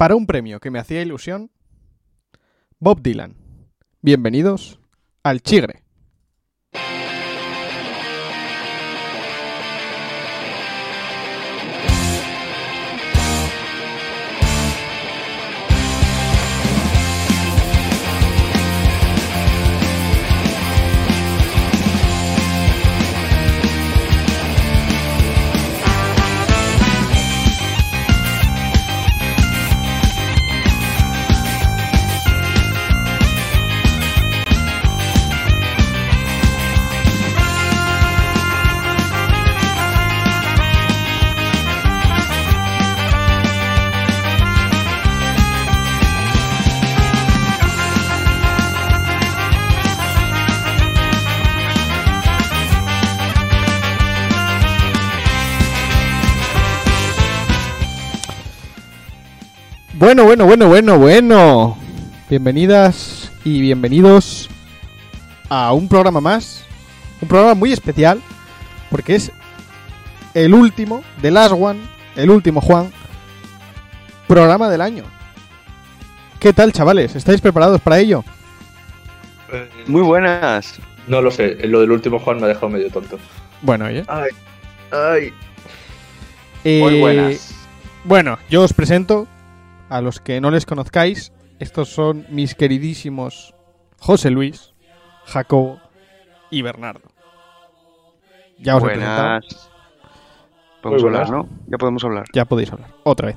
para un premio que me hacía ilusión, Bob Dylan. Bienvenidos al Chigre. Bueno, bueno, bueno, bueno, bueno. Bienvenidas y bienvenidos a un programa más. Un programa muy especial porque es el último, The Last One, el último Juan, programa del año. ¿Qué tal, chavales? ¿Estáis preparados para ello? Muy buenas. No lo sé, lo del último Juan me ha dejado medio tonto. Bueno, oye. Ay, ay. Eh, Muy buenas. Bueno, yo os presento a los que no les conozcáis. Estos son mis queridísimos José Luis, Jacobo y Bernardo. Ya os he presentado, buenas. Podemos Muy hablar. ¿no? Ya podemos hablar. ya podéis hablar. Otra vez.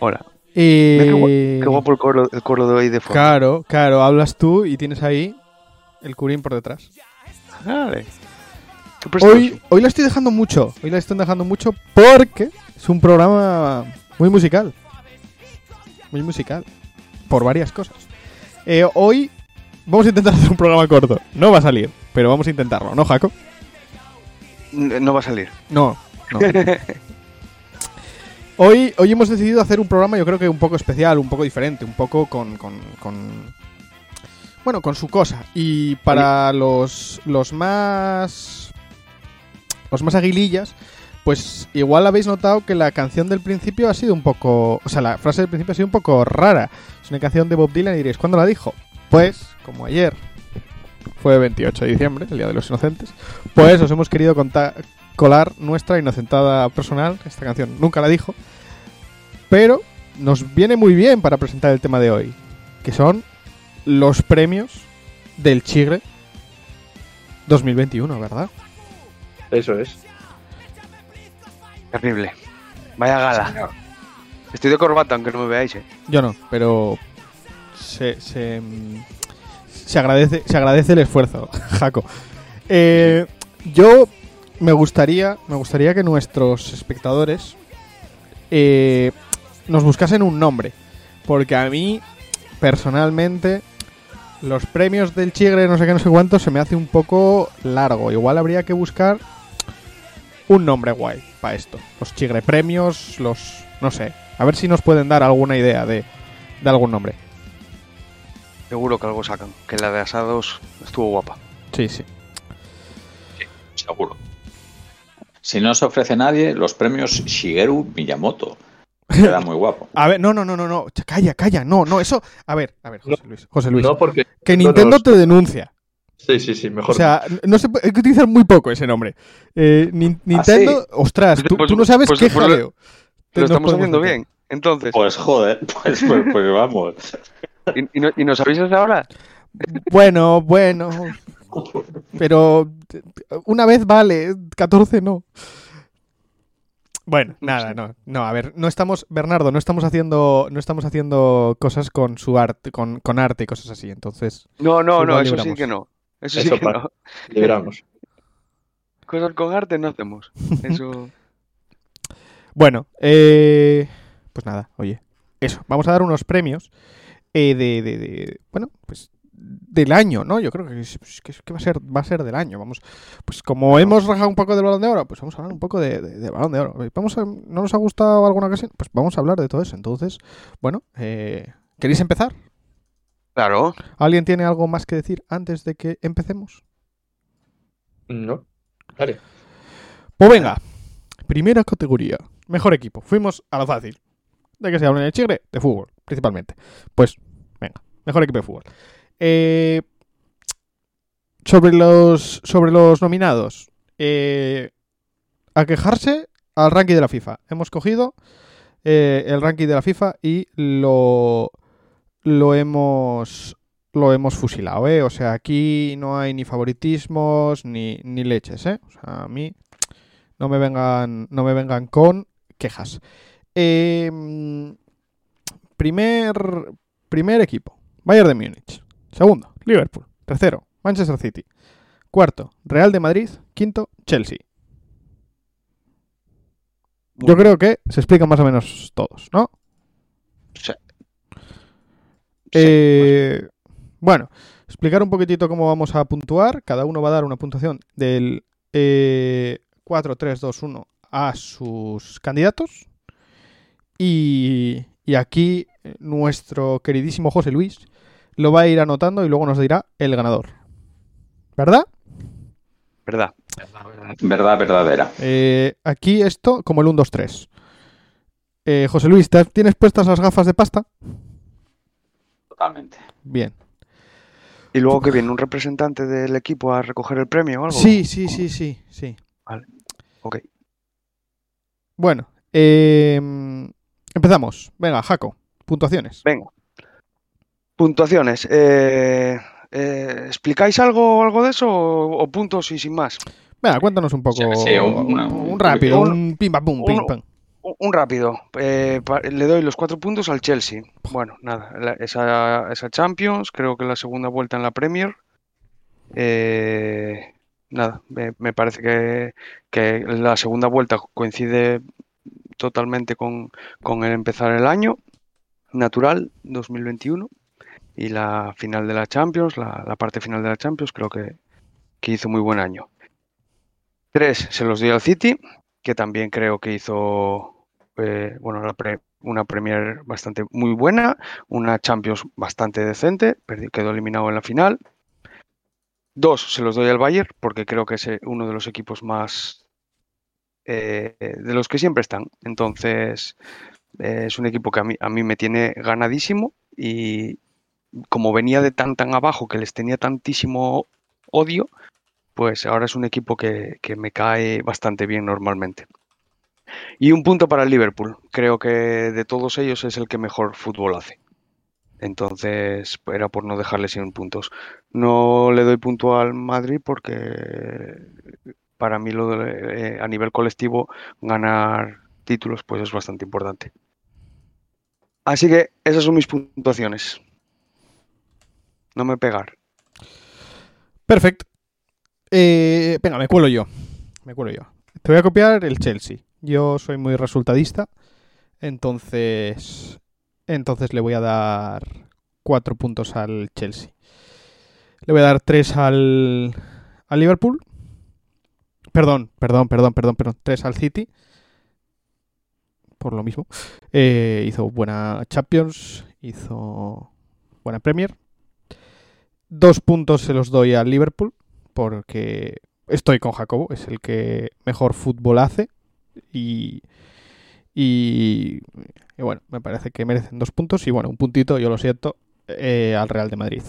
Hola. Eh, qué, gu- qué guapo el coro, el coro de hoy de fondo. Claro, claro, hablas tú y tienes ahí el curín por detrás. Vale. Hoy, hoy la estoy dejando mucho, hoy la estoy dejando mucho porque es un programa muy musical. Muy musical. Por varias cosas. Eh, hoy vamos a intentar hacer un programa corto. No va a salir, pero vamos a intentarlo, ¿no, Jaco? No va a salir. No, no. hoy, hoy hemos decidido hacer un programa, yo creo que un poco especial, un poco diferente, un poco con. con, con- bueno, con su cosa. Y para los, los más. Los más aguilillas, pues igual habéis notado que la canción del principio ha sido un poco. O sea, la frase del principio ha sido un poco rara. Es una canción de Bob Dylan y diréis, ¿cuándo la dijo? Pues, como ayer fue el 28 de diciembre, el Día de los Inocentes, pues os hemos querido colar nuestra inocentada personal. Esta canción nunca la dijo. Pero nos viene muy bien para presentar el tema de hoy, que son los premios del Chigre 2021, ¿verdad? Eso es. Terrible. Vaya gala. Estoy de corbata, aunque no me veáis, eh. Yo no, pero se, se, se agradece, se agradece el esfuerzo, Jaco. Eh, yo me gustaría, me gustaría que nuestros espectadores eh, nos buscasen un nombre, porque a mí personalmente los premios del Chigre, no sé qué, no sé cuánto, se me hace un poco largo. Igual habría que buscar un nombre guay para esto. Los Chigre premios, los, no sé, a ver si nos pueden dar alguna idea de, de algún nombre. Seguro que algo sacan. Que la de asados estuvo guapa. Sí, sí. Seguro. Si no se ofrece nadie, los premios Shigeru Miyamoto. Queda muy guapo. A ver, no, no, no, no, no. Calla, calla. No, no, eso. A ver, a ver, José Luis. José Luis. No, porque. que Nintendo te denuncia. Sí, sí, sí, mejor. O sea, no se puede, hay que utilizar muy poco ese nombre. Eh, Nin- Nintendo, ostras, tú, Pues- tú no sabes pues- qué pues- jaleo. Lo estamos haciendo meter. bien. Entonces. Pues joder, pues, pues, pues vamos. ¿Y, y no, ¿Y nos avisas ahora? Bueno, bueno. Pero una vez vale, 14 no. Bueno, No nada, no, no, a ver, no estamos, Bernardo, no estamos haciendo, no estamos haciendo cosas con su arte, con, con arte y cosas así, entonces, No, no, no, eso sí que no. Eso, sí Eso que no. Libramos. Cosas con arte no hacemos. Eso. Bueno, eh, pues nada, oye, eso, vamos a dar unos premios eh, de, de- de- bueno, pues del año, ¿no? Yo creo que, es- pues, que, es- que va a ser va a ser del año, vamos, pues como hemos rajado un poco del Balón de Oro, pues vamos a hablar un poco de, de- de Balón de Oro. Vamos a, ¿No nos ha gustado alguna ocasión? Pues vamos a hablar de todo eso. Entonces, bueno, eh, ¿queréis empezar? Claro. ¿Alguien tiene algo más que decir antes de que empecemos? No. Dale. Pues venga, primera categoría, mejor equipo. Fuimos a lo fácil. ¿De qué se habla en el Chigre? De fútbol, principalmente. Pues, venga, mejor equipo de fútbol. Eh, sobre los sobre los nominados, eh, a quejarse al ranking de la FIFA. Hemos cogido eh, el ranking de la FIFA y lo lo hemos lo hemos fusilado, ¿eh? O sea, aquí no hay ni favoritismos ni, ni leches, ¿eh? O sea, a mí no me vengan no me vengan con quejas. Eh, primer primer equipo, Bayern de Múnich. Segundo, Liverpool. Tercero, Manchester City. Cuarto, Real de Madrid. Quinto, Chelsea. Yo creo que se explican más o menos todos, ¿no? Sí. Eh, bueno, explicar un poquitito cómo vamos a puntuar. Cada uno va a dar una puntuación del eh, 4, 3, 2, 1 a sus candidatos. Y, y aquí eh, nuestro queridísimo José Luis lo va a ir anotando y luego nos dirá el ganador. ¿Verdad? ¿Verdad? Verdad verdadera. Eh, aquí esto como el 1, 2, 3. Eh, José Luis, ¿te- ¿tienes puestas las gafas de pasta? Totalmente. Bien. Y luego que viene un representante del equipo a recoger el premio o algo. Sí, sí, sí, sí, sí. Vale. Ok. Bueno, eh, empezamos. Venga, Jaco, puntuaciones. Venga. Puntuaciones. Eh, eh, ¿Explicáis algo algo de eso o, o puntos y sin más? Venga, cuéntanos un poco. Sí, sí, un- un rápido, un- un pim pam pum, pim uno- pam. Un, rápido. Eh, le doy los cuatro puntos al Chelsea. Bueno, nada. esa, esa Champions, creo que la segunda vuelta en la Premier. Eh, nada, me, parece que, que la segunda vuelta coincide totalmente con, con el empezar el año natural 2021 y la final de la Champions, la, parte final de la Champions, creo que, que hizo muy buen año. Tres se los doy al City, que también creo que hizo eh, bueno, la pre- una Premier bastante muy buena, una Champions bastante decente, quedó eliminado en la final. Dos se los doy al Bayern, porque creo que es eh, uno de los equipos más eh, de los que siempre están. Entonces, es un equipo que a mí, a mí me tiene ganadísimo y como venía de tan tan abajo que les tenía tantísimo odio, pues ahora es un equipo que, que me cae bastante bien normalmente. Y un punto para el Liverpool. Creo que de todos ellos es el que mejor fútbol hace. Entonces, era por no dejarle sin puntos. No le doy punto al Madrid porque para mí lo eh, a nivel colectivo ganar títulos pues es bastante importante. Así que esas son mis puntuaciones. No me pegar. Perfecto. Eh, venga, me cuelo yo. Me cuelo yo. Te voy a copiar el Chelsea. Yo soy muy resultadista. Entonces. Entonces le voy a dar cuatro puntos al Chelsea. Le voy a dar tres al, al Liverpool. Perdón, perdón, perdón, perdón. Tres al City. Por lo mismo. Eh, hizo buena Champions. Hizo buena Premier. Dos puntos se los doy al Liverpool. Porque estoy con Jacobo. Es el que mejor fútbol hace. Y. Y, y bueno, me parece que merecen dos puntos. Y bueno, un puntito, yo lo siento, eh, al Real de Madrid.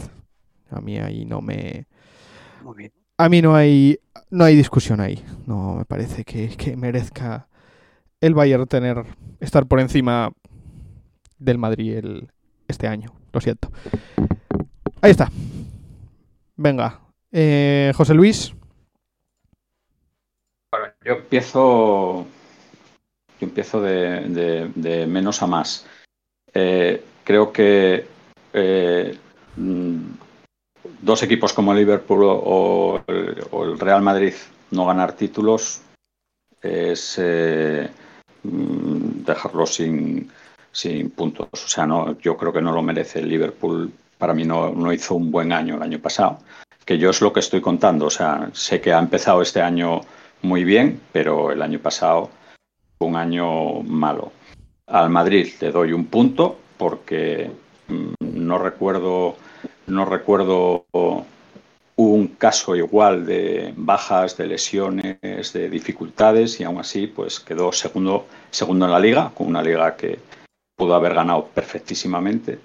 A mí ahí no me. Muy bien. A mí no hay. No hay discusión ahí. No me parece que, que merezca el Bayern tener. estar por encima del Madrid el, este año. Lo siento. Ahí está. Venga. Eh, José Luis. Bueno, yo empiezo. Yo empiezo de, menos a más. Eh, creo que eh, mm, dos equipos como Liverpool o el, Real Madrid no ganar títulos es eh, mm, dejarlos sin, sin puntos. O sea, no, yo creo que no lo merece el Liverpool. Para mí no, no hizo un buen año el año pasado. Que yo es lo que estoy contando. O sea, sé que ha empezado este año muy bien, pero el año pasado un año malo. Al Madrid le doy un punto porque mm, no recuerdo, no recuerdo un caso igual de bajas, de lesiones, de dificultades y aún así pues quedó segundo, segundo en la liga, con una liga que pudo haber ganado perfectísimamente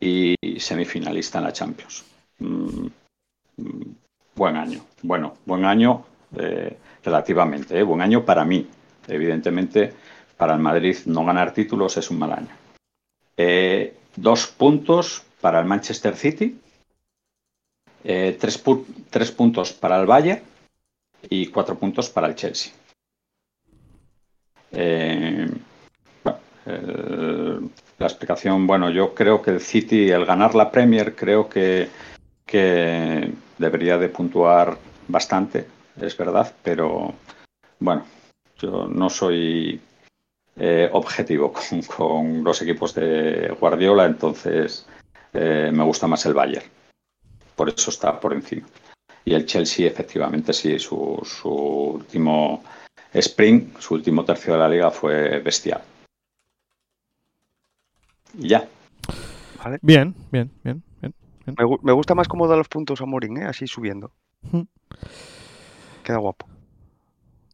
y semifinalista en la Champions. Mm, mm, buen año, bueno, buen año eh, relativamente, ¿eh? buen año para mí. Evidentemente, para el Madrid no ganar títulos es un mal año. Eh, dos puntos para el Manchester City, eh, tres, pu- tres puntos para el Bayern y cuatro puntos para el Chelsea. Eh, la explicación, bueno, yo creo que el City, el ganar la Premier, creo que, que debería de puntuar bastante, es verdad, pero bueno, yo no soy eh, objetivo con, con los equipos de Guardiola, entonces eh, me gusta más el Bayern. Por eso está por encima. Y el Chelsea, efectivamente, sí, su, su último sprint, su último tercio de la liga fue bestial. Y ya. Bien, bien, bien, bien. Me, gu- me gusta más cómo da los puntos a Morín, ¿eh? así subiendo. Queda guapo.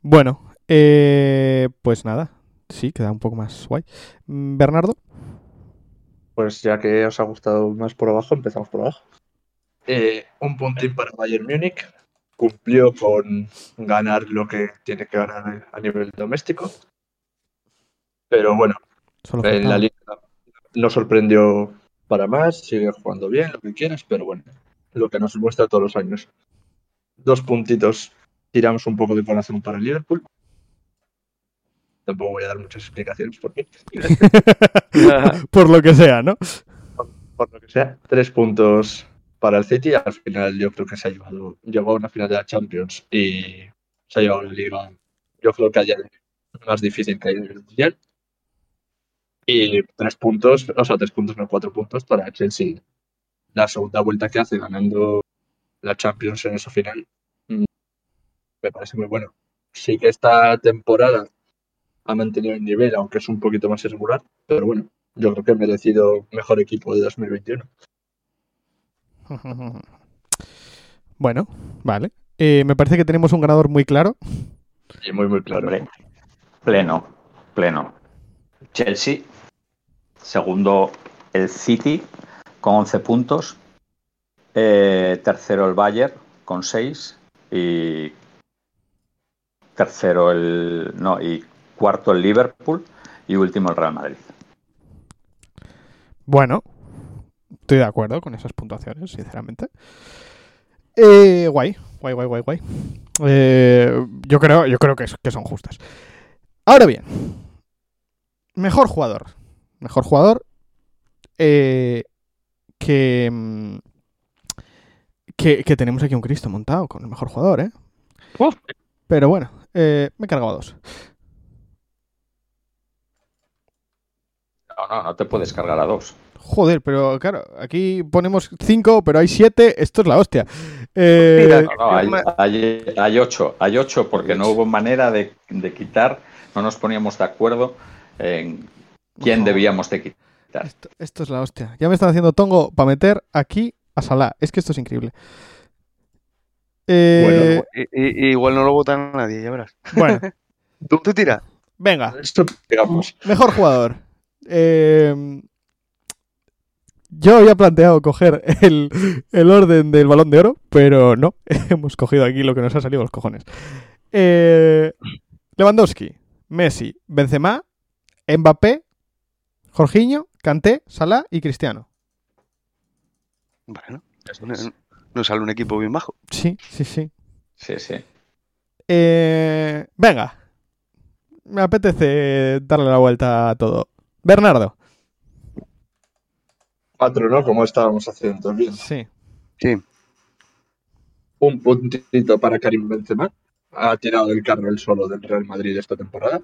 Bueno, eh, pues nada. Sí, queda un poco más guay. Mm, Bernardo. Pues ya que os ha gustado más por abajo, empezamos por abajo. Eh, un puntín para Bayern Múnich. Cumplió con ganar lo que tiene que ganar a nivel doméstico. Pero bueno, Solo en la liga no sorprendió para más. Sigue jugando bien, lo que quieras, pero bueno, lo que nos muestra todos los años. Dos puntitos. Tiramos un poco de corazón para el Liverpool. Tampoco voy a dar muchas explicaciones porque Por lo que sea, ¿no? por lo que sea, tres puntos para el City. Al final, yo creo que se ha llevado, llegó a una final de la Champions y se ha llevado la liga. Yo creo que haya más difícil que el Mundial. Y tres puntos, o sea, tres puntos, no cuatro puntos para Chelsea. La segunda vuelta que hace ganando la Champions en esa final mm, me parece muy bueno. Sí que esta temporada ha mantenido el nivel, aunque es un poquito más irregular, pero bueno, yo creo que ha merecido mejor equipo de 2021. Bueno, vale. Eh, me parece que tenemos un ganador muy claro. Y muy, muy claro. Hombre, pleno, pleno. Chelsea, segundo el City con 11 puntos, Eh, tercero el Bayern con 6 y tercero el no y cuarto el Liverpool y último el Real Madrid. Bueno, estoy de acuerdo con esas puntuaciones, sinceramente. Eh, guay, guay, guay, guay, guay. Eh, yo creo, yo creo que, es- que son justas. Ahora bien, mejor jugador. Mejor jugador eh, que, mm, que, que tenemos aquí un Cristo montado con el mejor jugador, ¿eh? Uf. Pero bueno, eh, me he cargado a dos. No, no, no te puedes cargar a dos. Joder, pero claro, aquí ponemos cinco, pero hay siete. Esto es la hostia. Eh, Mira, No, no, hay, hay- hay ocho, hay ocho porque no hubo manera de, de quitar, no nos poníamos de acuerdo en quién Ojo. debíamos de quitar. Esto, esto es la hostia. Ya me están haciendo tongo para meter aquí a Salah. Es que esto es increíble. Eh, Y- y- y igual no lo votan a nadie, ya verás. bueno, Tú, tú tira. venga. Esto, Mejor jugador. Eh, yo había planteado coger el, el orden del balón de oro, pero no. Hemos cogido aquí lo que nos ha salido de los cojones. Eh, Lewandowski, Messi, Benzema, Mbappé, Jorginho, Kanté, Salah y Cristiano. Bueno, no, no sale un equipo bien bajo. Sí, sí, sí. Sí, sí. Eh, venga. Me apetece darle la vuelta a todo. Bernardo. cuatro, ¿no? Como estábamos haciendo también. Sí. Sí. Un puntito para Karim Benzema. Ha tirado el carro el solo del Real Madrid esta temporada.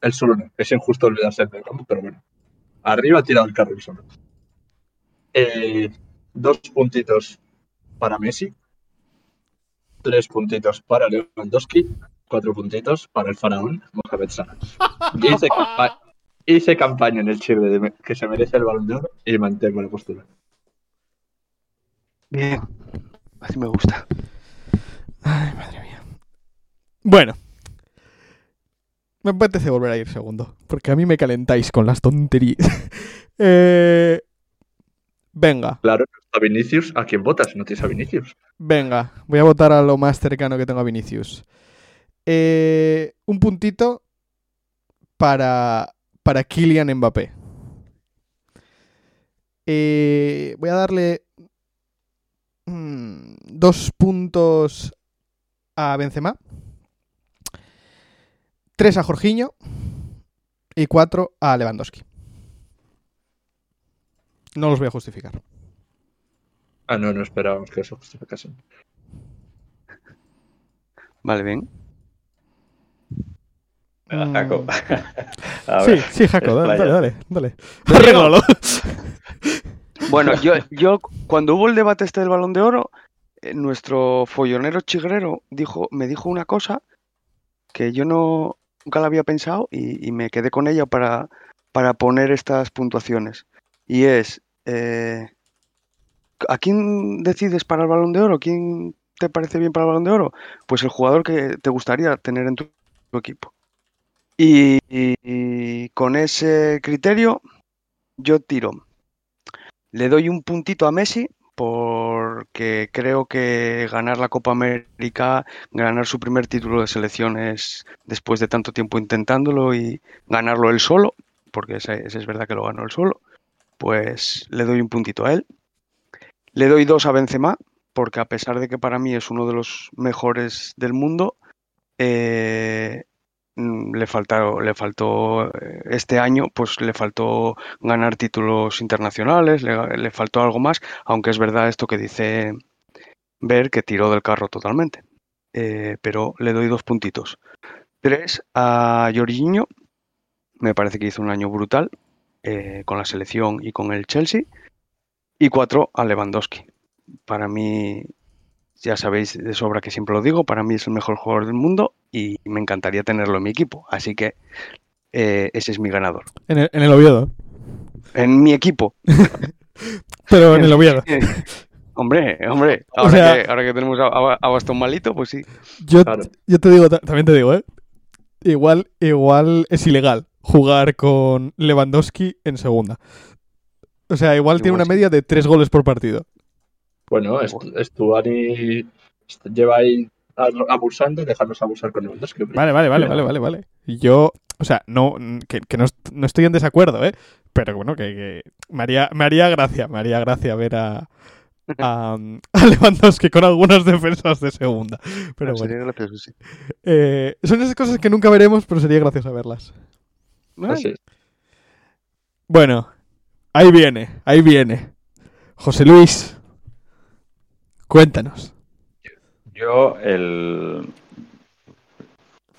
El solo no. Es injusto olvidarse del campo, pero bueno. Arriba ha tirado el carro el solo. Eh, dos puntitos para Messi. Tres puntitos para Lewandowski. Cuatro puntitos para el faraón Mohamed Salah. Y hice, campa- hice campaña en el Chile que se merece el balón de oro y mantengo la postura. Bien. Así me gusta. Ay, madre mía. Bueno. Me apetece volver a ir segundo, porque a mí me calentáis con las tonterías. Eh, venga, Claro, está Vinicius. ¿A quién votas no tienes a Vinicius? venga, voy a votar a lo más cercano que tengo a Vinicius. Eh, un puntito para, para Kylian Mbappé. Eh, voy a darle mm, dos puntos a Benzema, tres a Jorginho y cuatro a Lewandowski. No los voy a justificar. Ah, no, no esperábamos que eso justificase. Vale, bien. Mm. A Sí, ver, sí, Jaco, dale, dale, dale. Arréglalo. Bueno, yo, yo cuando hubo el debate este del Balón de Oro, eh, nuestro follonero chigrero dijo, me dijo una cosa que yo no nunca la había pensado y, y me quedé con ella para, para poner estas puntuaciones. Y es, eh, ¿a quién decides para el Balón de Oro? ¿Quién te parece bien para el Balón de Oro? Pues el jugador que te gustaría tener en tu, tu equipo. Y- con ese criterio, yo tiro le doy un puntito a Messi porque creo que ganar la Copa América, ganar su primer título de selecciones después de tanto tiempo intentándolo y ganarlo él solo, porque ese, es verdad que lo ganó él solo, pues le doy un puntito a él. Le doy dos a Benzema porque a pesar de que para mí es uno de los mejores del mundo, eh, le faltó, le faltó eh, este año, pues le faltó ganar títulos internacionales, le, le faltó algo más, aunque es verdad esto que dice Ver que tiró del carro totalmente. Eh, pero le doy dos puntitos. Tres a Jorginho, me parece que hizo un año brutal eh, con la selección y con el Chelsea. Y cuatro a Lewandowski. Para mí, ya sabéis de sobra que siempre lo digo, para mí es el mejor jugador del mundo y me encantaría tenerlo en mi equipo. Así que eh, ese es mi ganador. En el, en el Oviedo. En mi equipo. Pero en el Oviedo. Hombre, hombre, O ahora, sea- que, ahora que tenemos a, Bastón malito, pues sí. Yo, Claro. yo te digo, ta- también te digo, ¿eh? Igual, igual es ilegal jugar con Lewandowski en segunda. O sea, igual, tiene una sí. media de tres goles por partido. Bueno, es, Estuani lleva ahí abusando, dejarnos abusar con Lewandowski. hombre. Vale, vale, vale, vale, vale, vale. Yo, o sea, no, que, que no, no estoy en desacuerdo, ¿eh? Pero bueno, que, que me, haría, me haría gracia, me haría gracia ver a, a, a Lewandowski con algunas defensas de segunda. Pero bueno, Sería gracioso, sí. eh, son esas cosas que nunca veremos, pero sería gracioso verlas. Así es. Bueno, ahí viene, ahí viene. José Luis, cuéntanos. Yo, el...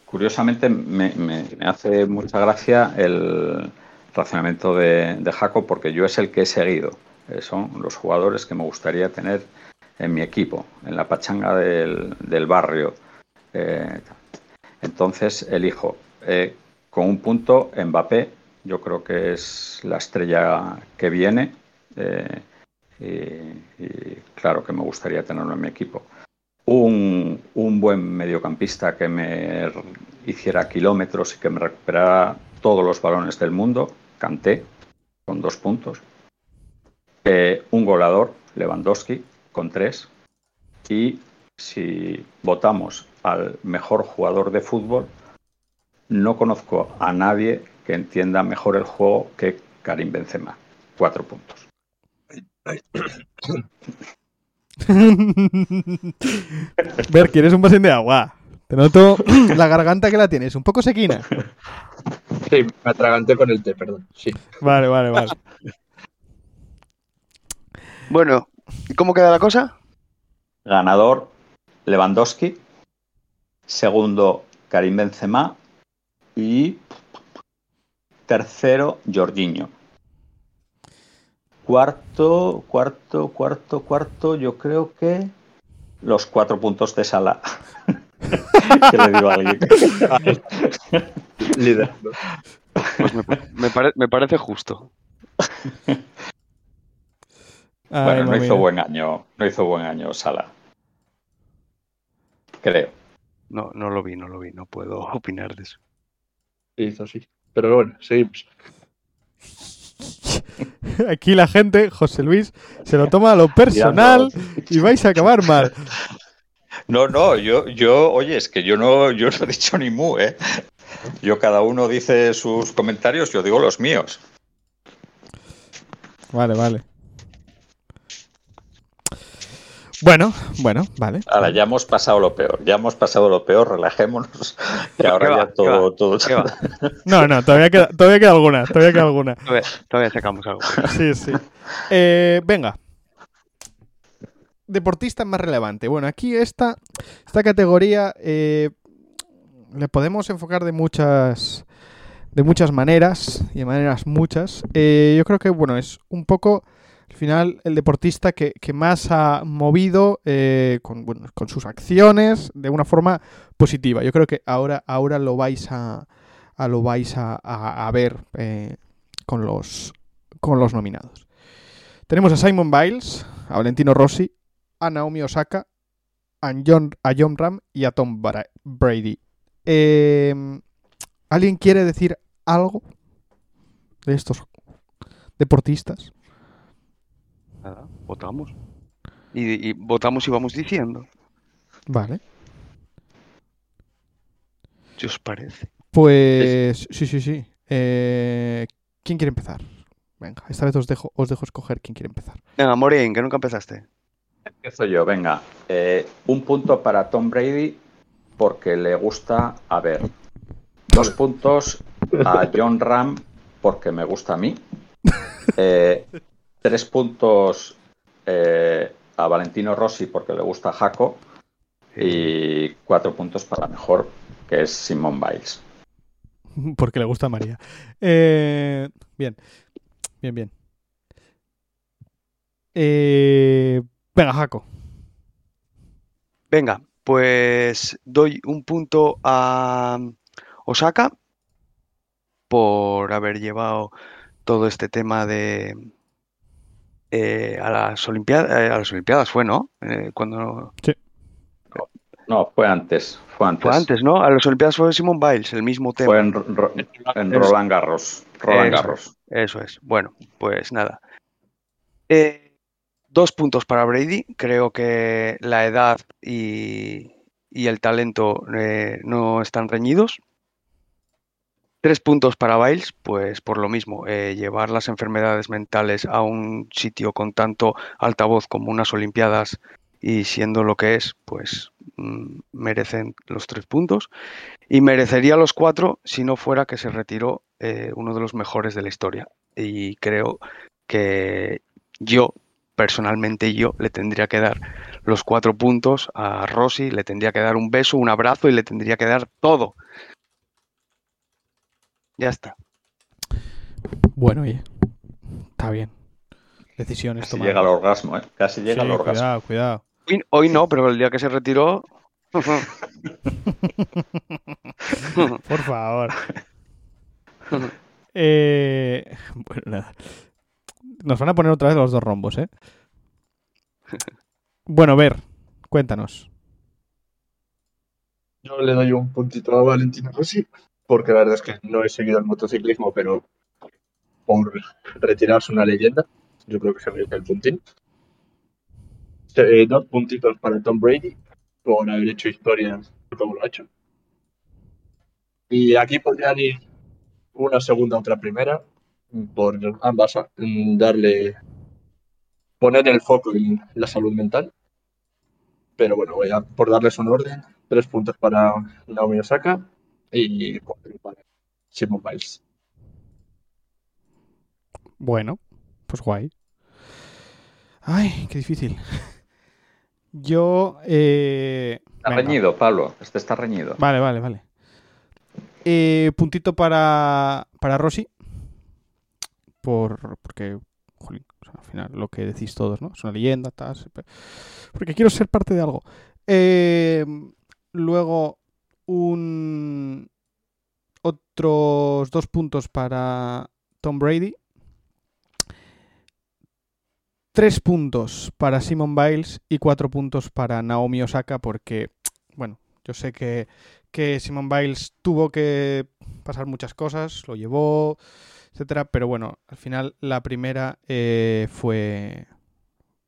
curiosamente, me, me- hace mucha gracia el razonamiento de, de Jaco porque yo es el que he seguido. Eh, son los jugadores que me gustaría tener en mi equipo, en la pachanga del, del barrio. Eh, entonces, elijo. eh, con un punto, Mbappé, yo creo que es la estrella que viene. eh, y- claro que me gustaría tenerlo en mi equipo un, buen mediocampista que me hiciera kilómetros y que me recuperara todos los balones del mundo, Kanté, con dos puntos. Eh, un goleador, Lewandowski, con tres. Y si votamos al mejor jugador de fútbol, no conozco a nadie que entienda mejor el juego que Karim Benzema. Cuatro puntos. Ver, ¿quieres un vasín de agua? Te noto la garganta que la tienes, un poco sequina. Sí, me atraganté con el té, perdón. Sí. Vale, vale, vale. Bueno, ¿y cómo queda la cosa? Ganador Lewandowski. Segundo Karim Benzema. Y tercero Jorginho. Cuarto, cuarto, cuarto, cuarto. Yo creo que los cuatro puntos de sala. que le digo a alguien. Líder. ¿no? Pues me, me pare- me parece justo. Ay, bueno, no hizo buen año. No hizo buen año Sala. Creo. No, no lo vi, no lo vi, no puedo opinar de eso. hizo así. Pero bueno, seguimos. Aquí la gente, José Luis, se lo toma a lo personal y vais a acabar mal. No, no, yo, yo, oye, es que yo no, yo no he dicho ni mu, ¿eh? Yo cada uno dice sus comentarios, yo digo los míos. Vale, vale. Bueno, bueno, vale. Ahora ya hemos pasado lo peor, ya hemos pasado lo peor, relajémonos, que ahora ¿Qué ya va? todo, ¿Qué todo. No, no, todavía queda, todavía queda alguna, todavía queda alguna. Todavía, todavía sacamos algo. Sí, sí. Eh, venga. Deportista más relevante. Bueno, aquí esta, esta categoría eh, le podemos enfocar de muchas de muchas maneras y de maneras muchas. Eh, yo creo que bueno es un poco al final el deportista que, más ha movido eh, con, sus acciones de una forma positiva. Yo creo que ahora ahora lo vais a, lo vais a, ver eh, con los con los nominados. Tenemos a Simon Biles, a Valentino Rossi, a Naomi Osaka, a John, a Ram y a Tom Bra- Brady. Eh, ¿Alguien quiere decir algo de estos deportistas? Nada, votamos. Y, y votamos y vamos diciendo. Vale. ¿Qué os parece? Pues sí, sí, sí. Eh, ¿Quién quiere empezar? Venga, esta vez os dejo, os dejo escoger quién quiere empezar. Venga, Morín, que nunca empezaste. Empiezo yo, venga. Eh, un punto para Tom Brady porque le gusta a ver. Dos puntos a John Ram porque me gusta a mí. Eh, tres puntos eh, a Valentino Rossi porque le gusta a Jaco. Y cuatro puntos para la mejor, que es Simone Biles. Porque le gusta a María. Eh, bien, bien, bien. Eh, venga, Jaco. Venga, pues doy un punto a Osaka por haber llevado todo este tema de eh, a las Olimpiadas, a las Olimpiadas fue, ¿no? Eh, cuando No, fue antes. Fue antes. fue antes, ¿no? A las Olimpiadas fue Simon Biles, el mismo tema. Fue en, Ro- en Roland Garros. Roland Eso. Garros. Eso es. Bueno, pues nada. Eh, dos puntos para Brady. Creo que la edad y, y el talento eh, no están reñidos. Tres puntos para Biles, pues por lo mismo, eh, llevar las enfermedades mentales a un sitio con tanto altavoz como unas Olimpiadas y siendo lo que es, pues mm, merecen los tres puntos. Y merecería los cuatro si no fuera que se retiró eh, uno de los mejores de la historia. Y creo que yo, personalmente yo, le tendría que dar los cuatro puntos a Rossi, le tendría que dar un beso, un abrazo y le tendría que dar todo. Ya está. Bueno, oye, está bien. Decisiones Casi tomadas. llega al orgasmo, ¿eh? Casi llega Sí, al orgasmo. cuidado, cuidado. Hoy, hoy no, pero el día que se retiró... Por favor. Eh, bueno, nada. Nos van a poner otra vez los dos rombos, ¿eh? Bueno, ver, cuéntanos. Yo le doy un puntito a Valentino Rossi, porque la verdad es que no he seguido el motociclismo, pero por retirarse una leyenda, yo creo que se merece el puntín. Eh, dos puntitos para Tom Brady, por haber hecho historia como lo ha hecho. Y aquí podrían ir una segunda, otra primera, por ambas, darle, poner el foco en la salud mental. Pero bueno, voy a, por darles un orden, tres puntos para Naomi Osaka y para Simon Biles. Bueno, pues guay. Ay, qué difícil. Yo. Eh... Está venga. reñido, Pablo. Este está reñido. Vale, vale, vale. Eh, puntito para, para Rossi. Por, porque, jolín, o sea, al final lo que decís todos, ¿no? Es una leyenda, tal. Porque quiero ser parte de algo. Eh, luego, un. Otros dos puntos para Tom Brady. Tres puntos para Simon Biles y cuatro puntos para Naomi Osaka porque, bueno, Yo sé que, que Simon Biles tuvo que pasar muchas cosas, lo llevó, etcétera, pero bueno, al final la primera eh, fue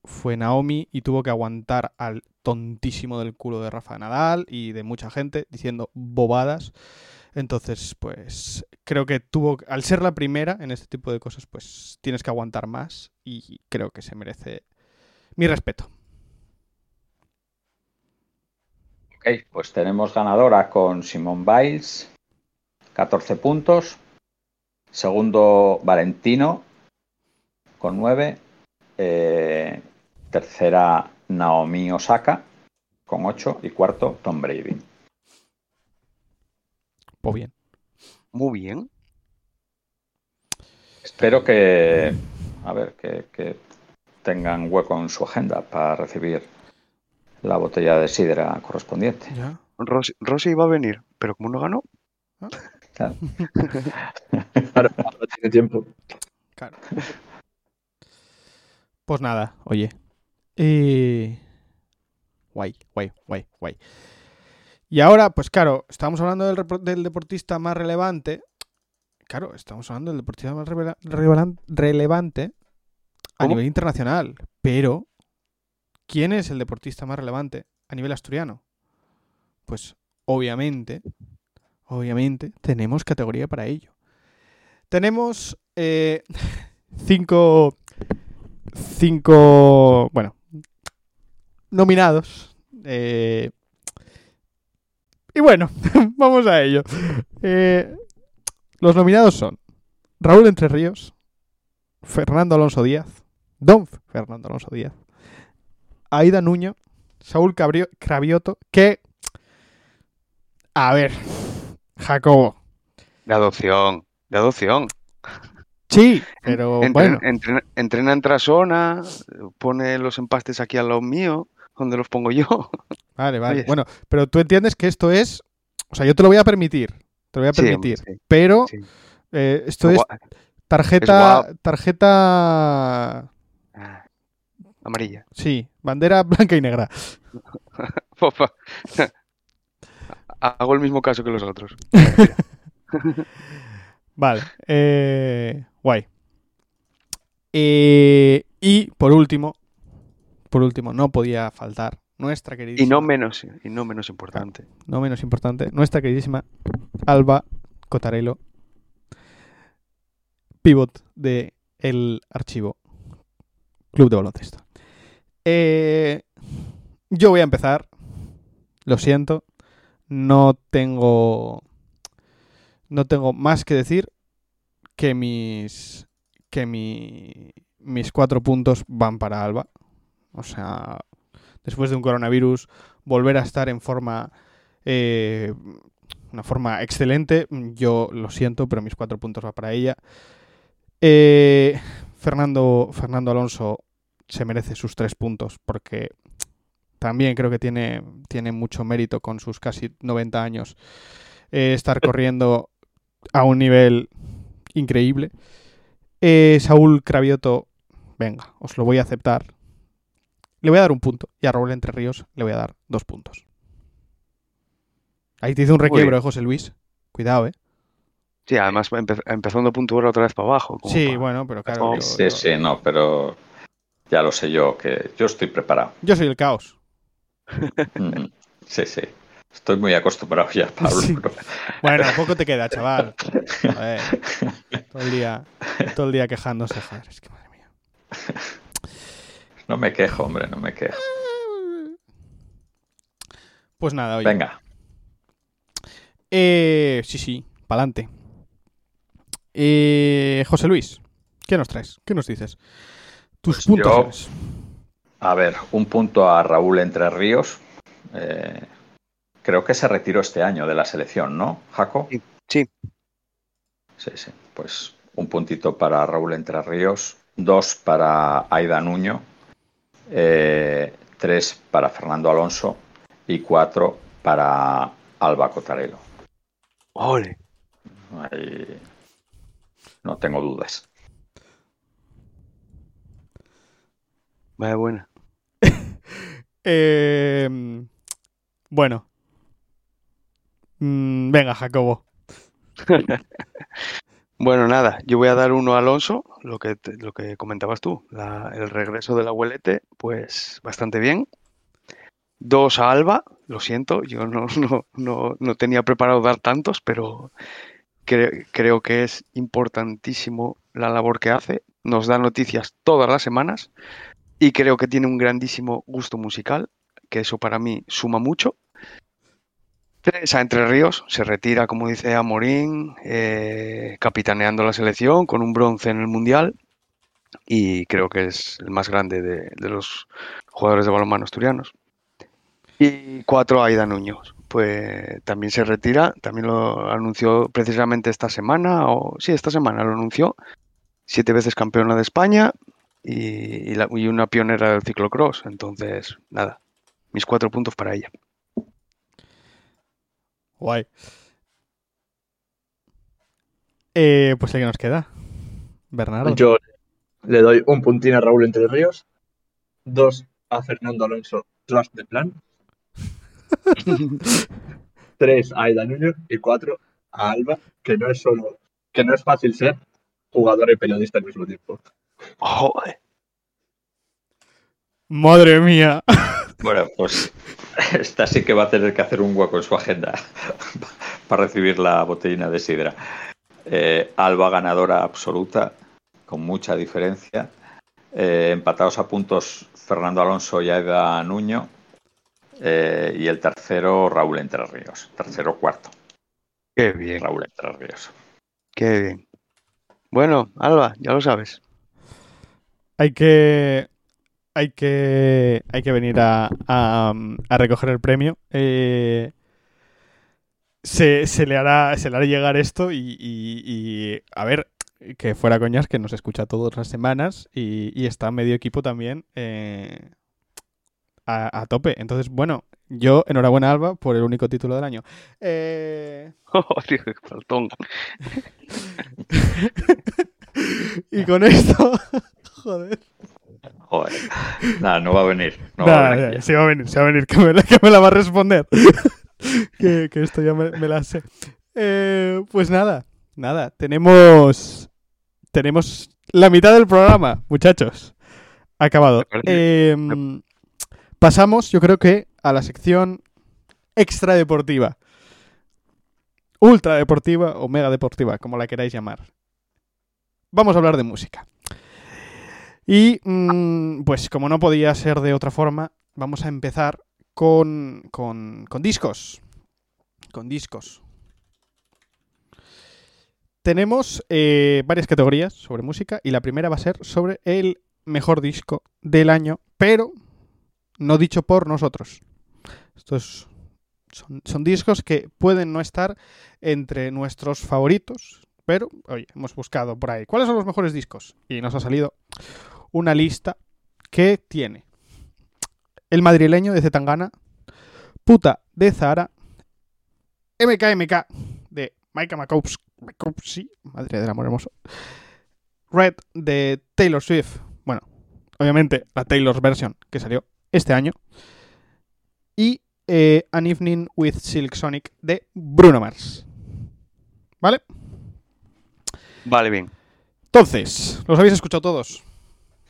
fue Naomi y tuvo que aguantar al tontísimo del culo de Rafa Nadal y de mucha gente diciendo bobadas. Entonces, pues creo que tuvo, al ser la primera en este tipo de cosas, pues tienes que aguantar más y creo que se merece mi respeto. Ok, pues tenemos ganadora con Simón Biles, 14 puntos. Segundo, Valentino, con 9. Eh, tercera, Naomi Osaka, con 8. Y cuarto, Tom Brady. Pues bien. Muy bien. Espero que, a ver, que, que tengan hueco en su agenda para recibir la botella de sidra correspondiente. ¿Ya? Rosy, Rosy iba a venir, pero como no ganó, Claro. Ahora, ahora tiene tiempo. Claro. Pues nada, oye. Eh, Guay, guay, guay, guay. Y ahora, pues claro, estamos hablando del, deportista más relevante. Claro, estamos hablando del deportista más revela- relevante a ¿Cómo? nivel internacional. Pero, ¿quién es el deportista más relevante a nivel asturiano? Pues, obviamente, obviamente, tenemos categoría para ello. Tenemos eh, cinco, cinco, bueno, nominados. Eh, y bueno, vamos a ello. Eh, los nominados son Raúl Entre Ríos, Fernando Alonso Díaz, Don Fernando Alonso Díaz, Aida Nuño, Saúl Cabrio- Cravioto, que... A ver, Jacobo. de adopción, de adopción. Sí, pero Entrena, bueno. entrena, entrena en Trasona, pone los empastes aquí al lado mío, donde los pongo yo. Vale, vale. Bueno, pero tú entiendes que esto es... O sea, yo te lo voy a permitir. Te lo voy a permitir. sí, pero sí. eh, esto es tarjeta... Es tarjeta... Ah, Amarilla. Sí, bandera blanca y negra. Hago el mismo caso que los otros. Vale. eh, guay. Eh, y por último, por último, no podía faltar nuestra queridísima, Y no menos, y no menos importante. no menos importante, nuestra queridísima Alba Cotarelo, pivot de el archivo Club de Baloncesto. Eh, yo voy a empezar, lo siento, no tengo no tengo más que decir que mis que mi- mis cuatro puntos van para Alba. O sea, después de un coronavirus, volver a estar en forma eh, una forma excelente. Yo lo siento, pero mis cuatro puntos van para ella. Eh, Fernando, Fernando Alonso se merece sus tres puntos porque también creo que tiene, tiene mucho mérito con sus casi 90 años eh, estar corriendo a un nivel increíble. Eh, Saúl Cravioto, venga, os lo voy a aceptar. Le voy a dar un punto. Y a Raúl Entre Ríos le voy a dar dos puntos. Ahí te hice un requiebro, eh, José Luis. Cuidado, ¿eh? Sí, además empe- empezando punto otra vez para abajo. como Sí, para- bueno, pero claro. Oh, yo, Sí, yo- sí, no, pero ya lo sé yo, que yo estoy preparado. yo soy el caos. Mm, Sí, sí. Estoy muy acostumbrado ya, Pablo. Sí. Bueno, poco te queda, chaval. Todo el día, todo el día quejándose, joder, es que madre mía. No me quejo, hombre, no me quejo. Pues nada, oye. Venga, Eh, sí, sí, pa'lante. Eh, José Luis, ¿qué nos traes? ¿Qué nos dices? Tus Pues puntos. yo- a ver, un punto a Raúl Entre Ríos. Eh, creo que se retiró este año de la selección, ¿no, Jaco? Sí, sí. Sí, sí. Pues un puntito para Raúl Entre Ríos, dos para Aida Nuño, eh, tres para Fernando Alonso y cuatro para Alba Cotarelo. Ole. Ahí no tengo dudas. Vaya buena. Eh, bueno, Mm, venga, Jacobo. Bueno, nada, yo voy a dar uno a Alonso, lo que, lo que comentabas tú, la- el regreso del abuelete, pues bastante bien. Dos a Alba, lo siento, yo no, no, no, no tenía preparado dar tantos, pero cre- creo que es importantísimo la labor que hace. Nos da noticias todas las semanas y creo que tiene un grandísimo gusto musical, que eso para mí suma mucho. Tres a Entre Ríos, se retira, como dice Amorín, eh, capitaneando la selección con un bronce en el Mundial y creo que es el más grande de, los jugadores de balonmano asturianos. Y cuatro a Aida Nuño, pues también se retira, también lo anunció precisamente esta semana, o sí, esta semana lo anunció, siete veces campeona de España y, y una pionera del ciclocross, entonces nada, mis cuatro puntos para ella. Guay. Eh, pues el que nos queda. Bernardo. Yo le doy un puntín a Raúl Entre Ríos, dos a Fernando Alonso, Trust the Plan, tres a Aida Nuño y cuatro a Alba, que no es solo, que no es fácil ser jugador y periodista al mismo tiempo. Joder. Madre mía. Bueno, pues esta sí que va a tener que hacer un hueco en su agenda para recibir la botellina de sidra. Eh, Alba ganadora absoluta, con mucha diferencia. Eh, empatados a puntos Fernando Alonso y Aida Nuño. Eh, y el tercero Raúl Entre Ríos. Tercero cuarto, Qué bien, Raúl Entre Ríos. qué bien. Bueno, Alba, ya lo sabes. Hay que. Hay que. Hay que venir a, a, a recoger el premio. Eh, se, se le hará. Se le hará llegar esto y. y- y, a ver. Que fuera coñas, que nos escucha todas las semanas. Y, y está medio equipo también. eh, a, a tope. Entonces, bueno. Yo, enhorabuena, Alba, por el único título del año. Eh, y con esto. Joder. Joder. Nada, no va a venir. No va a venir sí va a venir, sí va a venir, que me la, que me la va a responder. que, que esto ya me, me la sé. Eh, pues nada, nada, tenemos tenemos la mitad del programa, muchachos. Acabado. Eh, pasamos, yo creo que, a la sección extra deportiva. Ultra deportiva o mega deportiva, como la queráis llamar. Vamos a hablar de música. Y mm, pues como no podía ser de otra forma, vamos a empezar con, con, con discos. Con discos. Tenemos eh, varias categorías sobre música y la primera va a ser sobre el mejor disco del año, pero no dicho por nosotros. Estos son, son discos que pueden no estar entre nuestros favoritos, pero oye, hemos buscado por ahí cuáles son los mejores discos y nos ha salido una lista que tiene El madrileño de Zetangana, Puta de Zara, MKMK de Maika Makowski, madre del amor hermoso, Red de Taylor Swift, bueno, obviamente la Taylor's version que salió este año, y eh, An Evening with Silk Sonic de Bruno Mars. ¿Vale? Vale, bien. Entonces, ¿los habéis escuchado todos?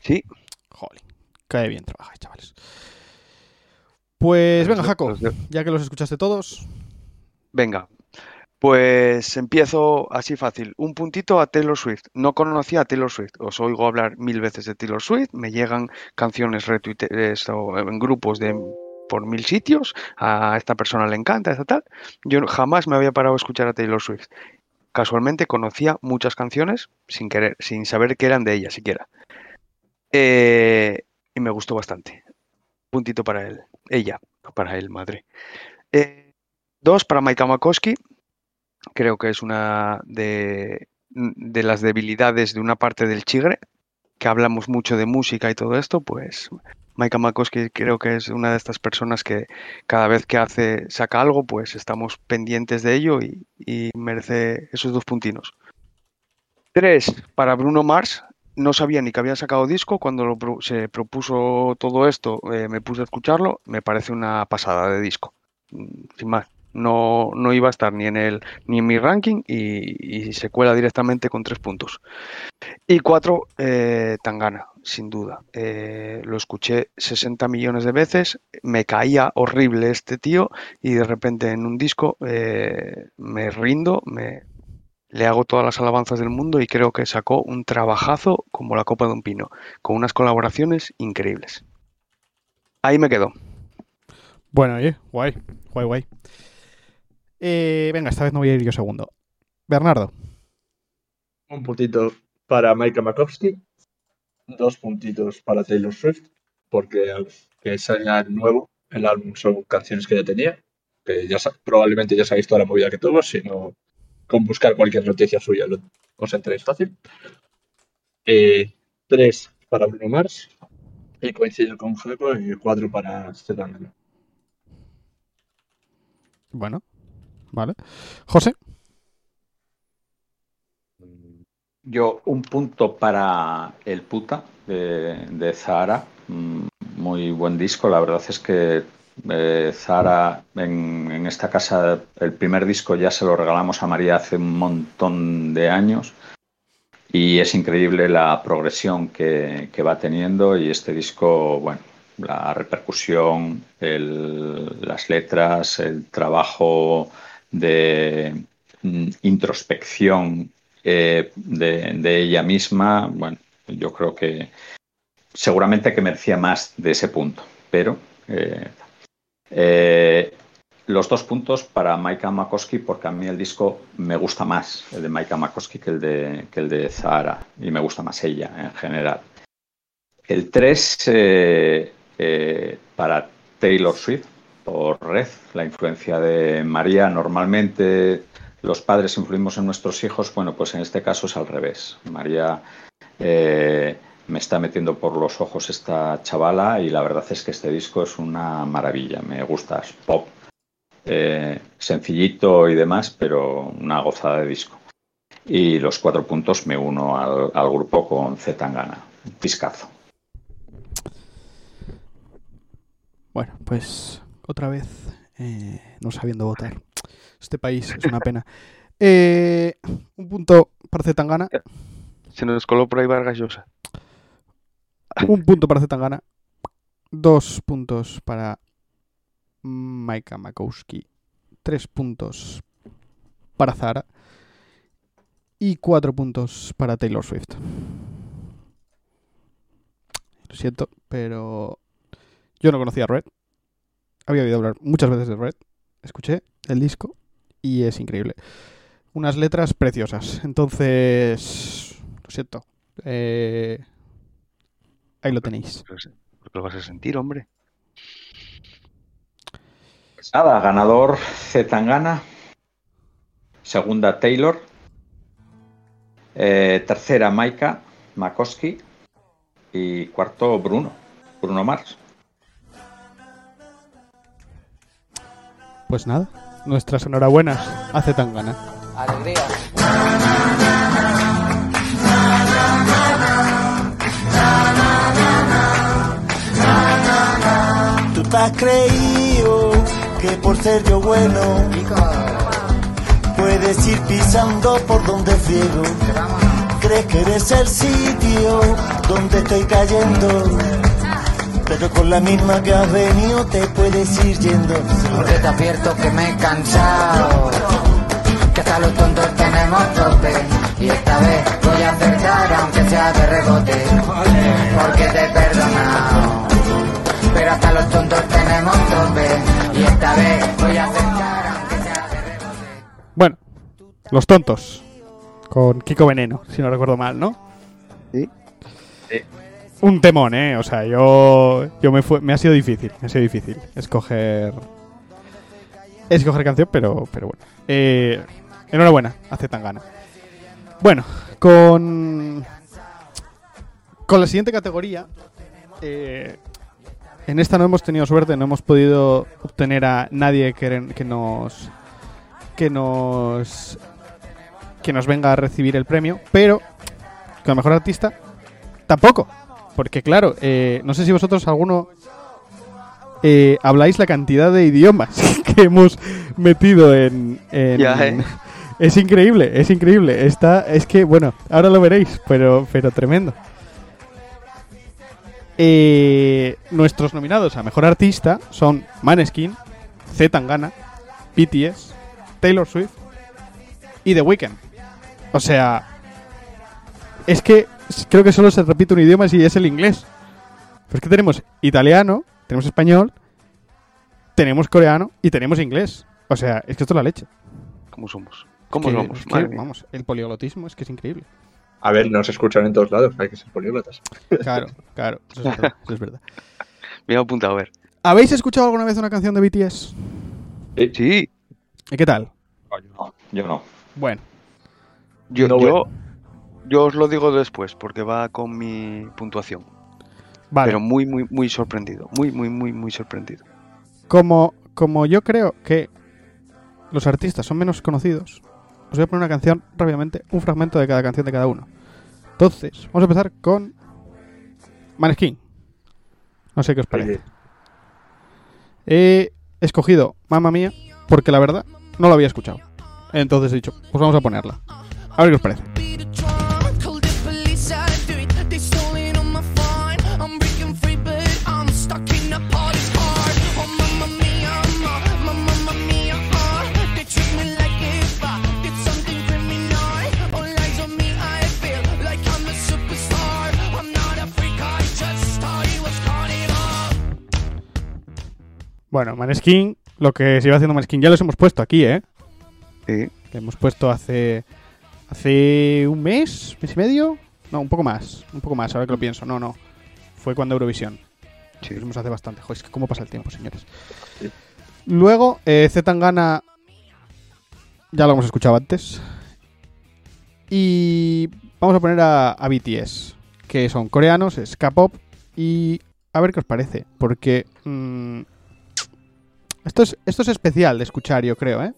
Sí. Jolín, qué bien trabajáis, chavales. Pues venga, Jaco, ya que los escuchaste todos. Venga, pues empiezo así fácil. Un puntito a Taylor Swift. No conocía a Taylor Swift. Os oigo hablar mil veces de Taylor Swift. Me llegan canciones o en grupos de por mil sitios. A esta persona le encanta, esta tal. Yo jamás me había parado a escuchar a Taylor Swift. Casualmente conocía muchas canciones sin querer, sin saber que eran de ella siquiera. Eh, y me gustó bastante. Puntito para él. Ella, para él, madre. Eh, dos para Maika Makowski. Creo que es una de, de las debilidades de una parte del Chigre, que hablamos mucho de música y todo esto, pues Maika Makowski creo que es una de estas personas que cada vez que hace, saca algo, pues estamos pendientes de ello y, merece esos dos puntinos. Tres, para Bruno Mars. No sabía ni que había sacado disco. Cuando lo se propuso todo esto, eh, me puse a escucharlo. Me parece una pasada de disco. Mm, Sin más. No, no iba a estar ni en el ni en mi ranking y, y se cuela directamente con tres puntos. Y cuatro, eh, Tangana, sin duda. Eh, lo escuché 60 millones de veces, me caía horrible este tío y de repente en un disco eh, me rindo, me, le hago todas las alabanzas del mundo y creo que sacó un trabajazo como la copa de un pino, con unas colaboraciones increíbles. Ahí me quedo. Bueno, oye, guay, guay, guay. Eh, venga, esta vez no voy a ir yo segundo. Bernardo. Un puntito para Mike Makowski, dos puntitos para Taylor Swift, porque aunque salga nuevo, el álbum son canciones que ya tenía, que ya probablemente ya sabéis toda la movida que tuvo, si no, con buscar cualquier noticia suya lo, os enteréis fácil. Eh, tres para Bruno Mars, y coincido con Jaco, y cuatro para Zetangana. Bueno, vale. José. Yo, un punto para El Puta de, de Zahara. Mm, Muy buen disco. La verdad es que eh, Zahara, en, esta casa, el primer disco ya se lo regalamos a María hace un montón de años. Y es increíble la progresión que, va teniendo. Y este disco, bueno, la repercusión, las letras, el trabajo de mm, introspección eh, de, ella misma, bueno, yo creo que seguramente que merecía más de ese punto, pero eh, eh, los dos puntos para Maika Makowski porque a mí el disco me gusta más, el de Maika Makowski que el de, que el de Zahara, y me gusta más ella en general. El 3 para Taylor Swift por Red, la influencia de María. Normalmente los padres influimos en nuestros hijos, bueno, pues en este caso es al revés. María eh, me está metiendo por los ojos esta chavala y la verdad es que este disco es una maravilla, me gusta, es pop, eh, sencillito y demás, pero una gozada de disco. Y los cuatro puntos me uno al, grupo con Z Tangana, un piscazo. Bueno, pues otra vez eh, no sabiendo votar. Este país es una pena. Eh, un punto para Zetangana. Se nos coló por ahí Vargas Llosa. Un punto para Zetangana. Dos puntos para Maika Makowski. Tres puntos para Zara. Y cuatro puntos para Taylor Swift. Lo siento, pero yo no conocía a Red. Había oído hablar muchas veces de Red. Escuché el disco y es increíble. Unas letras preciosas. Entonces, lo siento. Eh, ahí lo tenéis. Porque lo vas a sentir, hombre. Pues nada, ganador Zetangana, segunda Taylor, eh, tercera Maika Makowski y cuarto Bruno, Bruno Mars. Pues nada, nuestras enhorabuenas a Zetangana. Alegría. Tú te has creído que por ser yo bueno puedes ir pisando por donde friego. Crees que eres el sitio donde estoy cayendo. Pero con la misma que has venido te puedes ir yendo. Porque te advierto que me he cansado. Que hasta los tontos tenemos tope. Y esta vez voy a acertar aunque sea de rebote. Porque te he perdonado. Pero hasta los tontos tenemos tope. Y esta vez voy a acertar aunque sea de rebote. Bueno, Los Tontos. Con Kiko Veneno, si no recuerdo mal, ¿no? Sí. Un temón, ¿eh? O sea, yo, yo me, fue, me ha sido difícil, me ha sido difícil escoger escoger canción, pero, pero bueno. Eh, enhorabuena, hace tan gana. Bueno, con con la siguiente categoría, eh, en esta no hemos tenido suerte, no hemos podido obtener a nadie que, que nos que nos que nos venga a recibir el premio, pero con mejor artista tampoco, porque claro, eh, no sé si vosotros alguno eh, habláis la cantidad de idiomas que hemos metido en... en- Ya, ¿eh? Es increíble, es increíble. Está, es que, bueno, ahora lo veréis, pero, pero tremendo. Eh, nuestros nominados a Mejor Artista son Maneskin, Z Tangana, BTS, Taylor Swift y The Weeknd. O sea, es que creo que solo se repite un idioma y es el inglés. Pero es que tenemos italiano, tenemos español, tenemos coreano y tenemos inglés. O sea, es que esto es la leche. ¿Cómo somos? ¿Cómo Que- somos? es que, vamos, el poliglotismo es que es increíble. A ver, nos escuchan en todos lados, hay que ser políglotas. Claro, claro, eso es verdad. eso es verdad. Me he apuntado a ver. ¿Habéis escuchado alguna vez una canción de BTS? Sí, ¿Y qué tal? No, yo no. Bueno, yo, No, yo, bueno. Yo os lo digo después porque va con mi puntuación. vale. Pero muy, muy, muy sorprendido. Muy, muy, muy, muy sorprendido. Como, como yo creo que los artistas son menos conocidos, os voy a poner una canción rápidamente, un fragmento de cada canción de cada uno. Entonces, vamos a empezar con Maneskin. No sé qué os parece. He escogido Mamma Mía porque la verdad no lo había escuchado. Entonces he dicho, pues vamos a ponerla. A ver qué os parece. Bueno, Maneskin, lo que se iba haciendo Maneskin, ya los hemos puesto aquí, ¿eh? Sí. que hemos puesto hace hace un mes, mes y medio, no, un poco más, un poco más, ahora que lo pienso, no, no, fue cuando Eurovisión, Sí. lo hace bastante, Joder, es que cómo pasa el tiempo, señores. Sí. Luego, eh, Z Tangana, ya lo hemos escuchado antes, y vamos a poner a, a BTS, que son coreanos, es K-pop, y a ver qué os parece, porque mm, esto es esto es especial de escuchar, yo creo, ¿eh?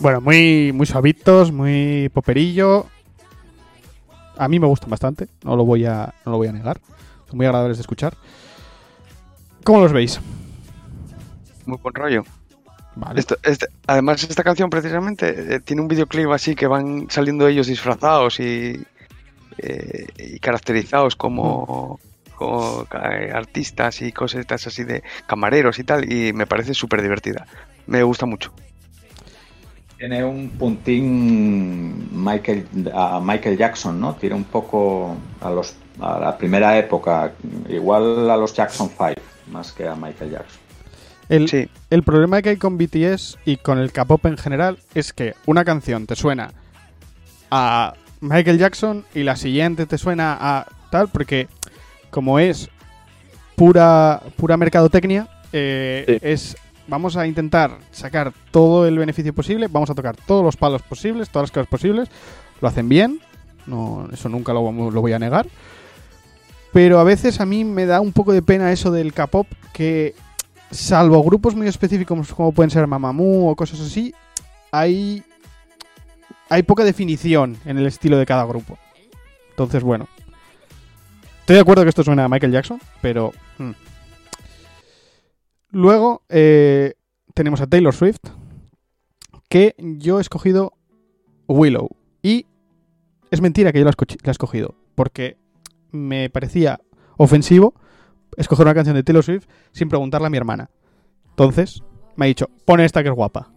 Bueno, muy, muy suavitos, muy poperillo. A mí me gustan bastante, no lo voy a, no lo voy a negar. Muy agradables de escuchar. ¿Cómo los veis? Muy buen rollo. Vale. Esto- este- además, esta canción precisamente eh, tiene un videoclip así que van saliendo ellos disfrazados y, eh, y caracterizados como, como, eh, artistas y cositas así de camareros y tal. Y me parece súper divertida. Me gusta mucho. Tiene un puntín Michael, a Michael Jackson, ¿no? Tiene un poco a, los, a la primera época, igual a los Jackson 5, más que a Michael Jackson. El, Sí, el problema que hay con BTS y con el K-pop en general es que una canción te suena a Michael Jackson y la siguiente te suena a tal, porque como es pura, pura mercadotecnia, eh, Sí. es vamos a intentar sacar todo el beneficio posible, vamos a tocar todos los palos posibles, todas las cosas posibles, lo hacen bien, no, eso nunca lo, vamos- lo voy a negar, pero a veces a mí me da un poco de pena eso del K-pop que salvo grupos muy específicos como pueden ser Mamamoo o cosas así, hay hay poca definición en el estilo de cada grupo. Entonces, bueno. Estoy de acuerdo que esto suena a Michael Jackson, pero... hmm. Luego eh, tenemos a Taylor Swift, que yo he escogido Willow. Y es mentira que yo la, he escogido, porque me parecía ofensivo escoger una canción de Taylor Swift sin preguntarle a mi hermana. Entonces, me ha dicho, pone esta que es guapa.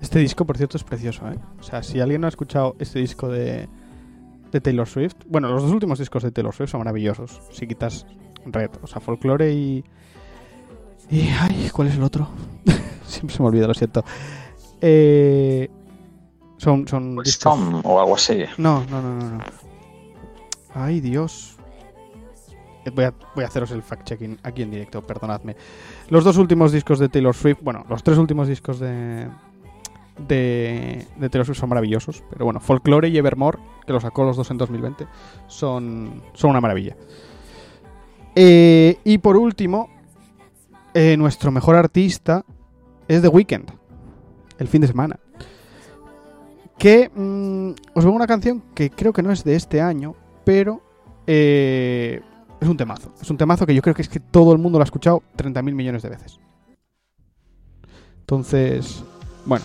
Este disco, por cierto, es precioso, ¿eh? O sea, si alguien no ha escuchado este disco de, de Taylor Swift, bueno, los dos últimos discos de Taylor Swift son maravillosos. Si quitas Red, o sea, Folklore y. Y. Ay, ¿cuál es el otro? Siempre se me olvida, lo siento. Eh, son. son Wisdom o algo así. No, no, no, no, no. Ay, Dios. Voy a, voy a haceros el fact-checking aquí en directo, perdonadme. Los dos últimos discos de Taylor Swift, bueno, los tres últimos discos de, de, de Taylor Swift son maravillosos, pero bueno, Folklore y Evermore, que los sacó los dos en 2020, son, son una maravilla. Eh, y por último, eh, nuestro mejor artista es The Weeknd, el fin de semana que mm, os vengo una canción que creo que no es de este año, pero eh, es un temazo. Es un temazo que yo creo que es que todo el mundo lo ha escuchado 30.000 millones de veces. Entonces, bueno.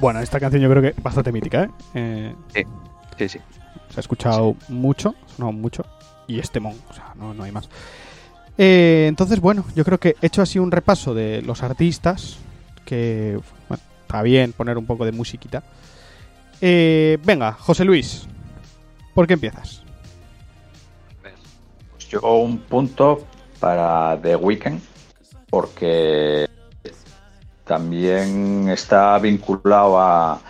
Bueno, esta canción yo creo que es bastante mítica, ¿eh? Eh, Sí, sí. se ha escuchado mucho, no mucho, y este mon, o sea, no, no hay más. Eh, entonces, bueno, yo creo que he hecho así un repaso de los artistas, que bueno, está bien poner un poco de musiquita. Eh, venga, José Luis, ¿por qué empiezas? Pues yo un punto para The Weeknd, porque también está vinculado a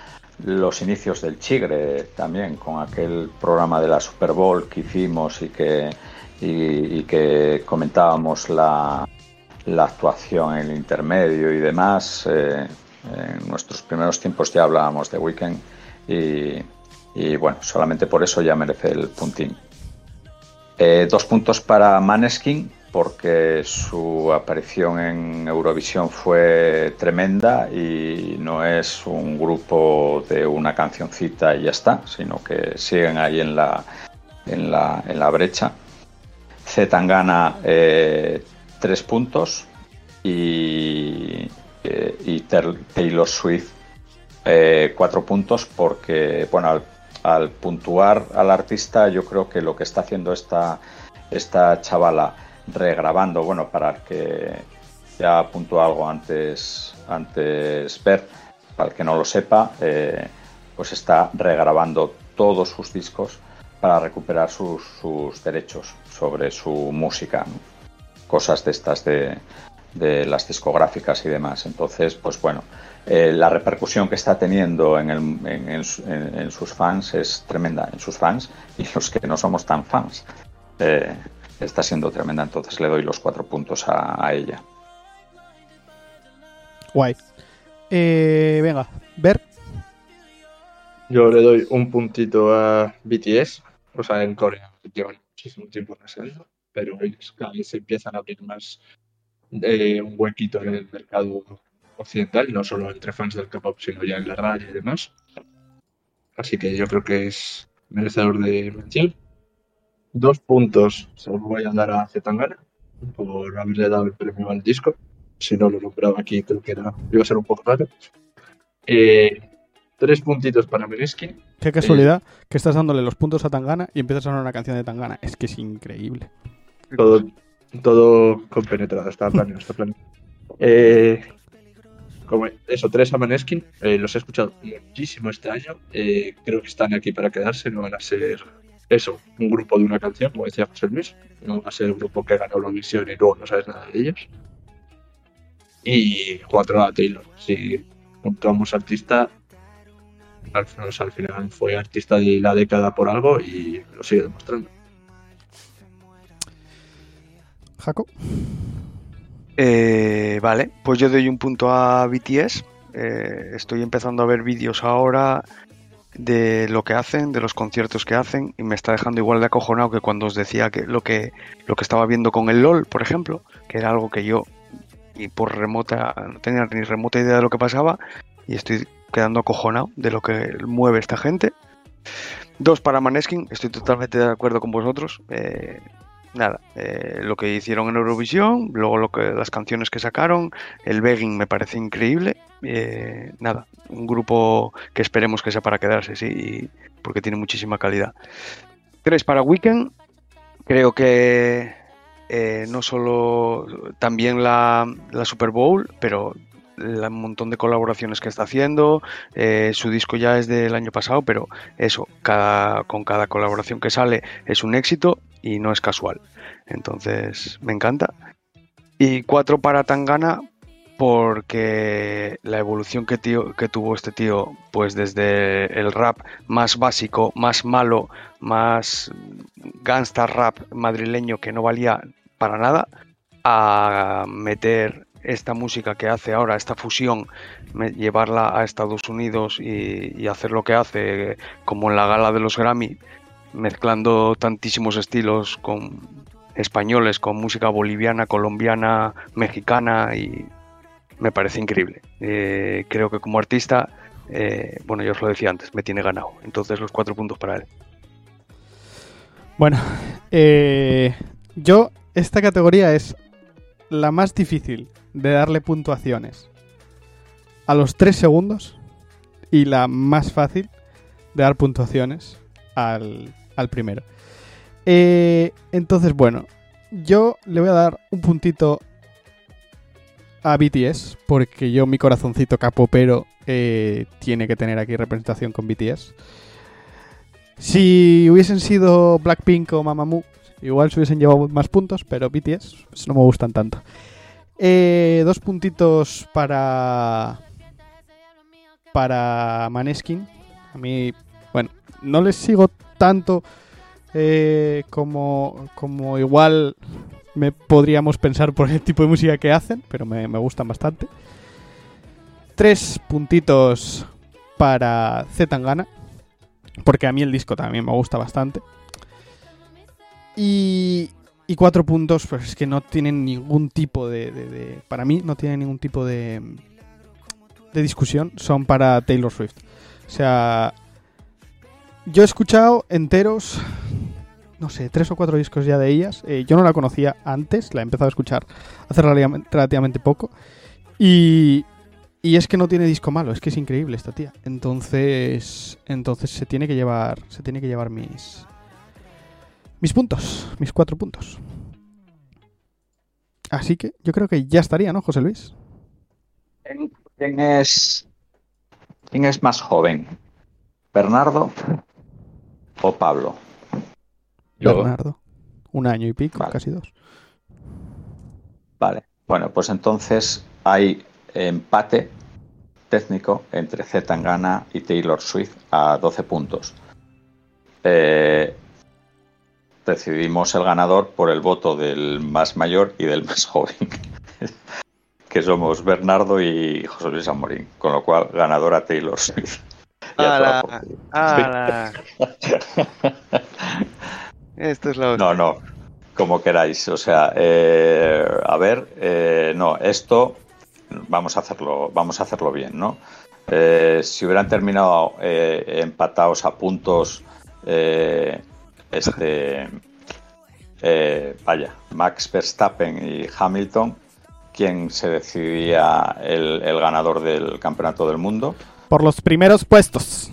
los inicios del Chigre, también con aquel programa de la Super Bowl que hicimos y que, y, que comentábamos la, la actuación en el intermedio y demás. Eh, en nuestros primeros tiempos ya hablábamos de Weekend y, y bueno, solamente por eso ya merece el puntín. Eh, dos puntos para Maneskin, porque su aparición en Eurovisión fue tremenda y no es un grupo de una cancioncita y ya está, sino que siguen ahí en la, en la, en la brecha. Z Tangana, eh, tres puntos y, eh, Taylor Swift, eh, cuatro puntos, porque bueno, al, al puntuar al artista, yo creo que lo que está haciendo esta, esta chavala regrabando, bueno, para el que ya puntuó algo antes, antes ver, para el que no lo sepa, eh, pues está regrabando todos sus discos para recuperar sus, sus derechos sobre su música, cosas de estas de, de las discográficas y demás. Entonces, pues bueno, eh, la repercusión que está teniendo en, el- en- en- en sus fans es tremenda, en sus fans y los que no somos tan fans. Eh, está siendo tremenda, entonces le doy los cuatro puntos a, a ella. Guay. Eh, venga, ver. Yo le doy un puntito a BTS. O sea, en Corea llevan muchísimo tiempo en escena, pero ellos cada vez se empiezan a abrir más eh, un huequito en el mercado occidental, no solo entre fans del K-pop, sino ya en la radio y demás. Así que yo creo que es merecedor de mención. Dos puntos se los voy a dar a Zetangana por haberle dado el premio al disco. Si no lo nombraba aquí, creo que era, iba a ser un poco raro. Eh, tres puntitos para Meneskin. Qué casualidad que estás dándole los puntos a Tangana y empiezas a sonar una canción de Tangana. Es que es increíble. Todo, todo compenetrado, está planeado, está planeado. Eh, como eso, tres a Maneskin, eh, los he escuchado muchísimo este año. eh, creo que están aquí para quedarse, no van a ser eso, un grupo de una canción, como decía José Luis. No va a ser un grupo que gana Eurovisión y luego no sabes nada de ellos. Y cuatro a Taylor. Si juntamos artista, al final, o sea, al final fue artista de la década por algo y lo sigue demostrando. Jaco. Eh, vale, pues yo doy un punto a BTS. Eh, estoy empezando a ver vídeos ahora de lo que hacen, de los conciertos que hacen, y me está dejando igual de acojonado que cuando os decía que lo que lo que estaba viendo con el LOL, por ejemplo, que era algo que yo y por remota no tenía ni remota idea de lo que pasaba y estoy quedando acojonado de lo que mueve esta gente. Dos para Maneskin, estoy totalmente de acuerdo con vosotros. Eh, nada, eh, lo que hicieron en Eurovisión, luego lo que las canciones que sacaron, el begging me parece increíble. Eh, nada, un grupo que esperemos que sea para quedarse, sí, y- porque tiene muchísima calidad. Tres para Weekend, creo que eh, no solo también la, la Super Bowl, pero el montón de colaboraciones que está haciendo. eh, su disco ya es del año pasado, pero eso, cada, con cada colaboración que sale es un éxito y no es casual. Entonces, me encanta. Y cuatro para Tangana, porque la evolución que, tío- que tuvo este tío, pues desde el rap más básico, más malo, más gangsta rap madrileño que no valía para nada, a meter esta música que hace ahora, esta fusión, llevarla a Estados Unidos y, y hacer lo que hace, como en la gala de los Grammy, mezclando tantísimos estilos con españoles, con música boliviana, colombiana, mexicana y me parece increíble. Eh, creo que como artista, eh, bueno, yo os lo decía antes, me tiene ganado. Entonces los cuatro puntos para él. Bueno, eh, yo, esta categoría es la más difícil de darle puntuaciones a los 3 segundos y la más fácil de dar puntuaciones al, al primero. Eh, entonces, bueno, yo le voy a dar un puntito a BTS, porque yo mi corazoncito capopero eh, tiene que tener aquí representación con BTS. Si hubiesen sido Blackpink o Mamamoo, igual se hubiesen llevado más puntos, pero BTS pues, no me gustan tanto. Eh, dos puntitos para para Maneskin. A mí, bueno, no les sigo tanto eh, como, como igual me podríamos pensar por el tipo de música que hacen, pero me, gustan bastante. Tres puntitos para Z porque a mí el disco también me gusta bastante. Y, y cuatro puntos, pues es que no tienen ningún tipo de- de- Para mí no tienen ningún tipo de, de discusión, son para Taylor Swift. O sea, yo he escuchado enteros, no sé, tres o cuatro discos ya de ellas. Eh, yo no la conocía antes, la he empezado a escuchar hace relativamente- poco. Y, y es que no tiene disco malo, es que es increíble esta tía. Entonces, entonces se tiene que llevar, se tiene que llevar mis mis puntos, mis cuatro puntos. Así que yo creo que ya estaría, ¿no, José Luis? ¿Quién, quién es, ¿Quién es más joven? ¿Bernardo o Pablo? Yo, Bernardo. Un año y pico, Vale. casi dos. Vale. Bueno, pues entonces hay empate técnico entre Z Tangana y Taylor Swift a 12 puntos. Eh, decidimos el ganador por el voto del más mayor y del más joven, que somos Bernardo y José Luis Amorín, con lo cual ganadora Taylor Swift. ¡Hala! Esto es la No, no, como queráis. O sea, eh, a ver, eh, no, esto vamos a hacerlo, vamos a hacerlo bien, ¿no? Eh, si hubieran terminado eh, empatados a puntos, eh, este, eh, vaya, Max Verstappen y Hamilton, ¿quién se decidía el, el ganador del campeonato del mundo? Por los primeros puestos.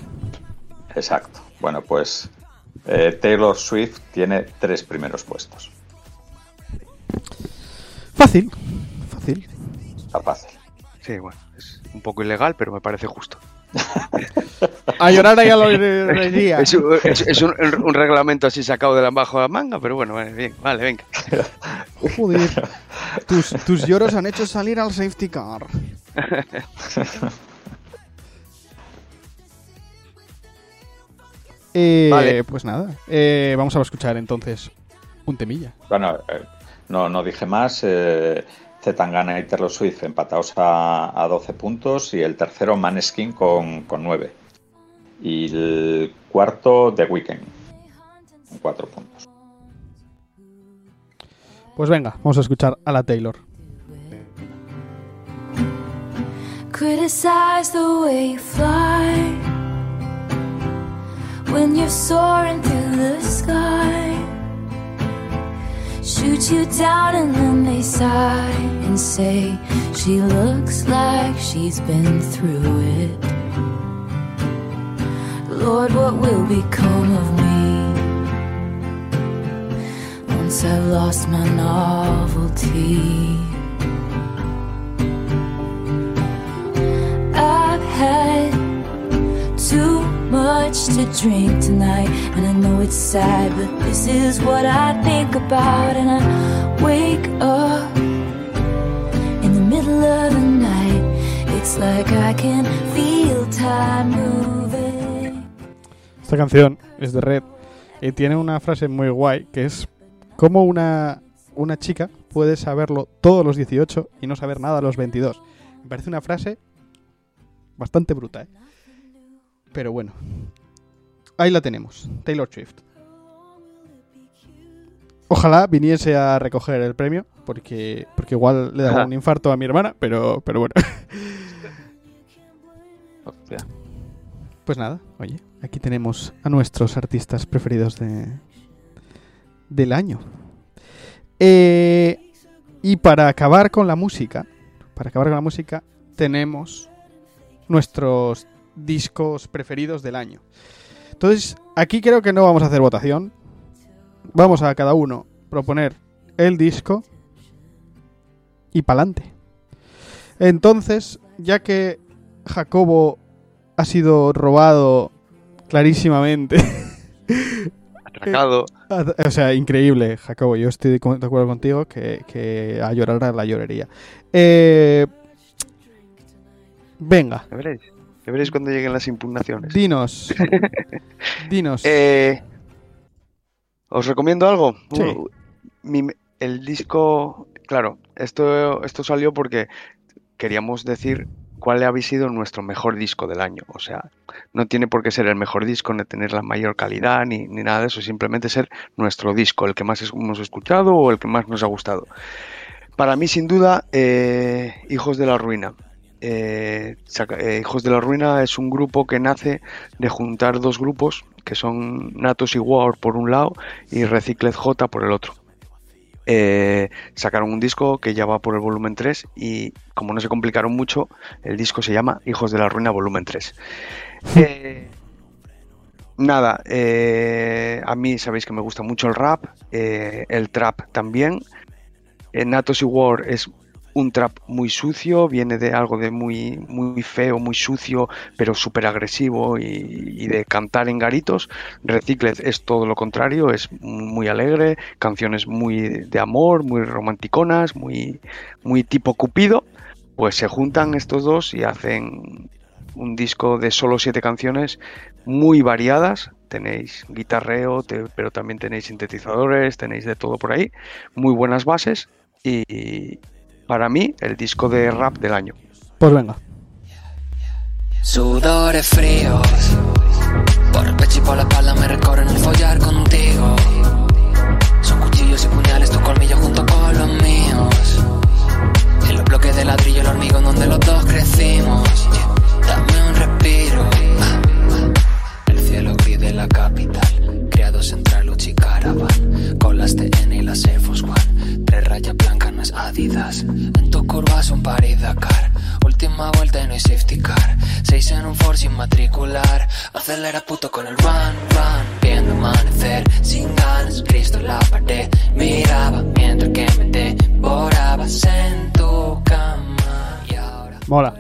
Exacto. Bueno, pues eh, Taylor Swift tiene tres primeros puestos. Fácil. Fácil. Está fácil. Sí, bueno, es un poco ilegal, pero me parece justo. A llorar ahí a la librería. Es, un, es- es un- un reglamento así sacado de la bajo de la manga, pero bueno, vale, bien, vale, venga. Joder. Tus, tus lloros han hecho salir al safety car. Eh, Vale. Pues nada, eh, vamos a escuchar entonces un temilla. Bueno, eh, no, no dije más. Eh, Zetangana y Taylor Swift empatados a, a 12 puntos y el tercero Maneskin con, con 9. Y el cuarto The Weeknd con 4 puntos. Pues venga, vamos a escuchar a la Taylor. Criticize the way you fly when you're soaring through the sky. Shoot you down and then they sigh and say she looks like she's been through it. Lord, what will become of me once I've lost my novelty? I've had too much to drink tonight, and I know it's sad, but this is what I think about. And I wake up in the middle of the night. It's like I can feel time moving. Esta canción es de Red y tiene una frase muy guay que es cómo una, una chica puede saberlo todos los 18 y no saber nada a los 22. Me parece una frase bastante bruta, ¿eh? Pero bueno, ahí la tenemos, Taylor Swift. Ojalá viniese a recoger el premio, porque, porque igual le daba un infarto a mi hermana, pero, pero bueno. Hostia. Pues nada, oye, aquí tenemos a nuestros artistas preferidos de, del año. Eh, y para acabar con la música, para acabar con la música, tenemos nuestros discos preferidos del año. Entonces, aquí creo que no vamos a hacer votación. Vamos a cada uno proponer el disco y pa'lante. Entonces, ya que Jacobo ha sido robado clarísimamente. Atracado. O sea, increíble, Jacobo. Yo estoy de acuerdo contigo que, que a llorar a la llorería. Eh, venga, veréis. Ya veréis cuando lleguen las impugnaciones. dinos. dinos. Eh, ¿Os recomiendo algo? Sí. Uh, mi- el disco, claro, esto, esto salió porque queríamos decir cuál había sido nuestro mejor disco del año. O sea, no tiene por qué ser el mejor disco, ni tener la mayor calidad, ni, ni nada de eso, simplemente ser nuestro disco, el que más hemos escuchado o el que más nos ha gustado. Para mí, sin duda, eh, Hijos de la Ruina. Eh, eh, Hijos de la Ruina es un grupo que nace de juntar dos grupos, que son Natos y War por un lado y Recicled J por el otro. Eh, sacaron un disco que ya va por el volumen 3 y como no se complicaron mucho, el disco se llama Hijos de la Ruina volumen 3. Eh, nada, a mí sabéis que me gusta mucho el rap, el trap también. Natos y War es un trap muy sucio, viene de algo de muy, muy feo, muy sucio, pero súper agresivo y, de cantar en garitos. Recicled es todo lo contrario, es muy alegre, canciones muy de amor, muy romanticonas, muy, muy tipo Cupido. Pues se juntan estos dos y hacen un disco de solo siete canciones muy variadas. Tenéis guitarreo, pero también tenéis sintetizadores, tenéis de todo por ahí. Muy buenas bases y para mí el disco de rap del año. Pues venga. Sudores fríos Por el pecho y por la espalda me recorren el follar contigo Son cuchillos y puñales, tus colmillos junto con los míos En los bloques de ladrillo, el hormigón donde los dos crecimos Dame un respiro. El cielo gris de la capital Criados entre Luchi y Caravan Con las es Adidas En tu curva son París Dakar Última vuelta y no hay safety car Seis en un Ford sin matricular Acelera puto con el run, run esperando amanecer sin ganas, Cristo en la pared. Miraba mientras que me devorabas en tu cama. Y ahora Mola.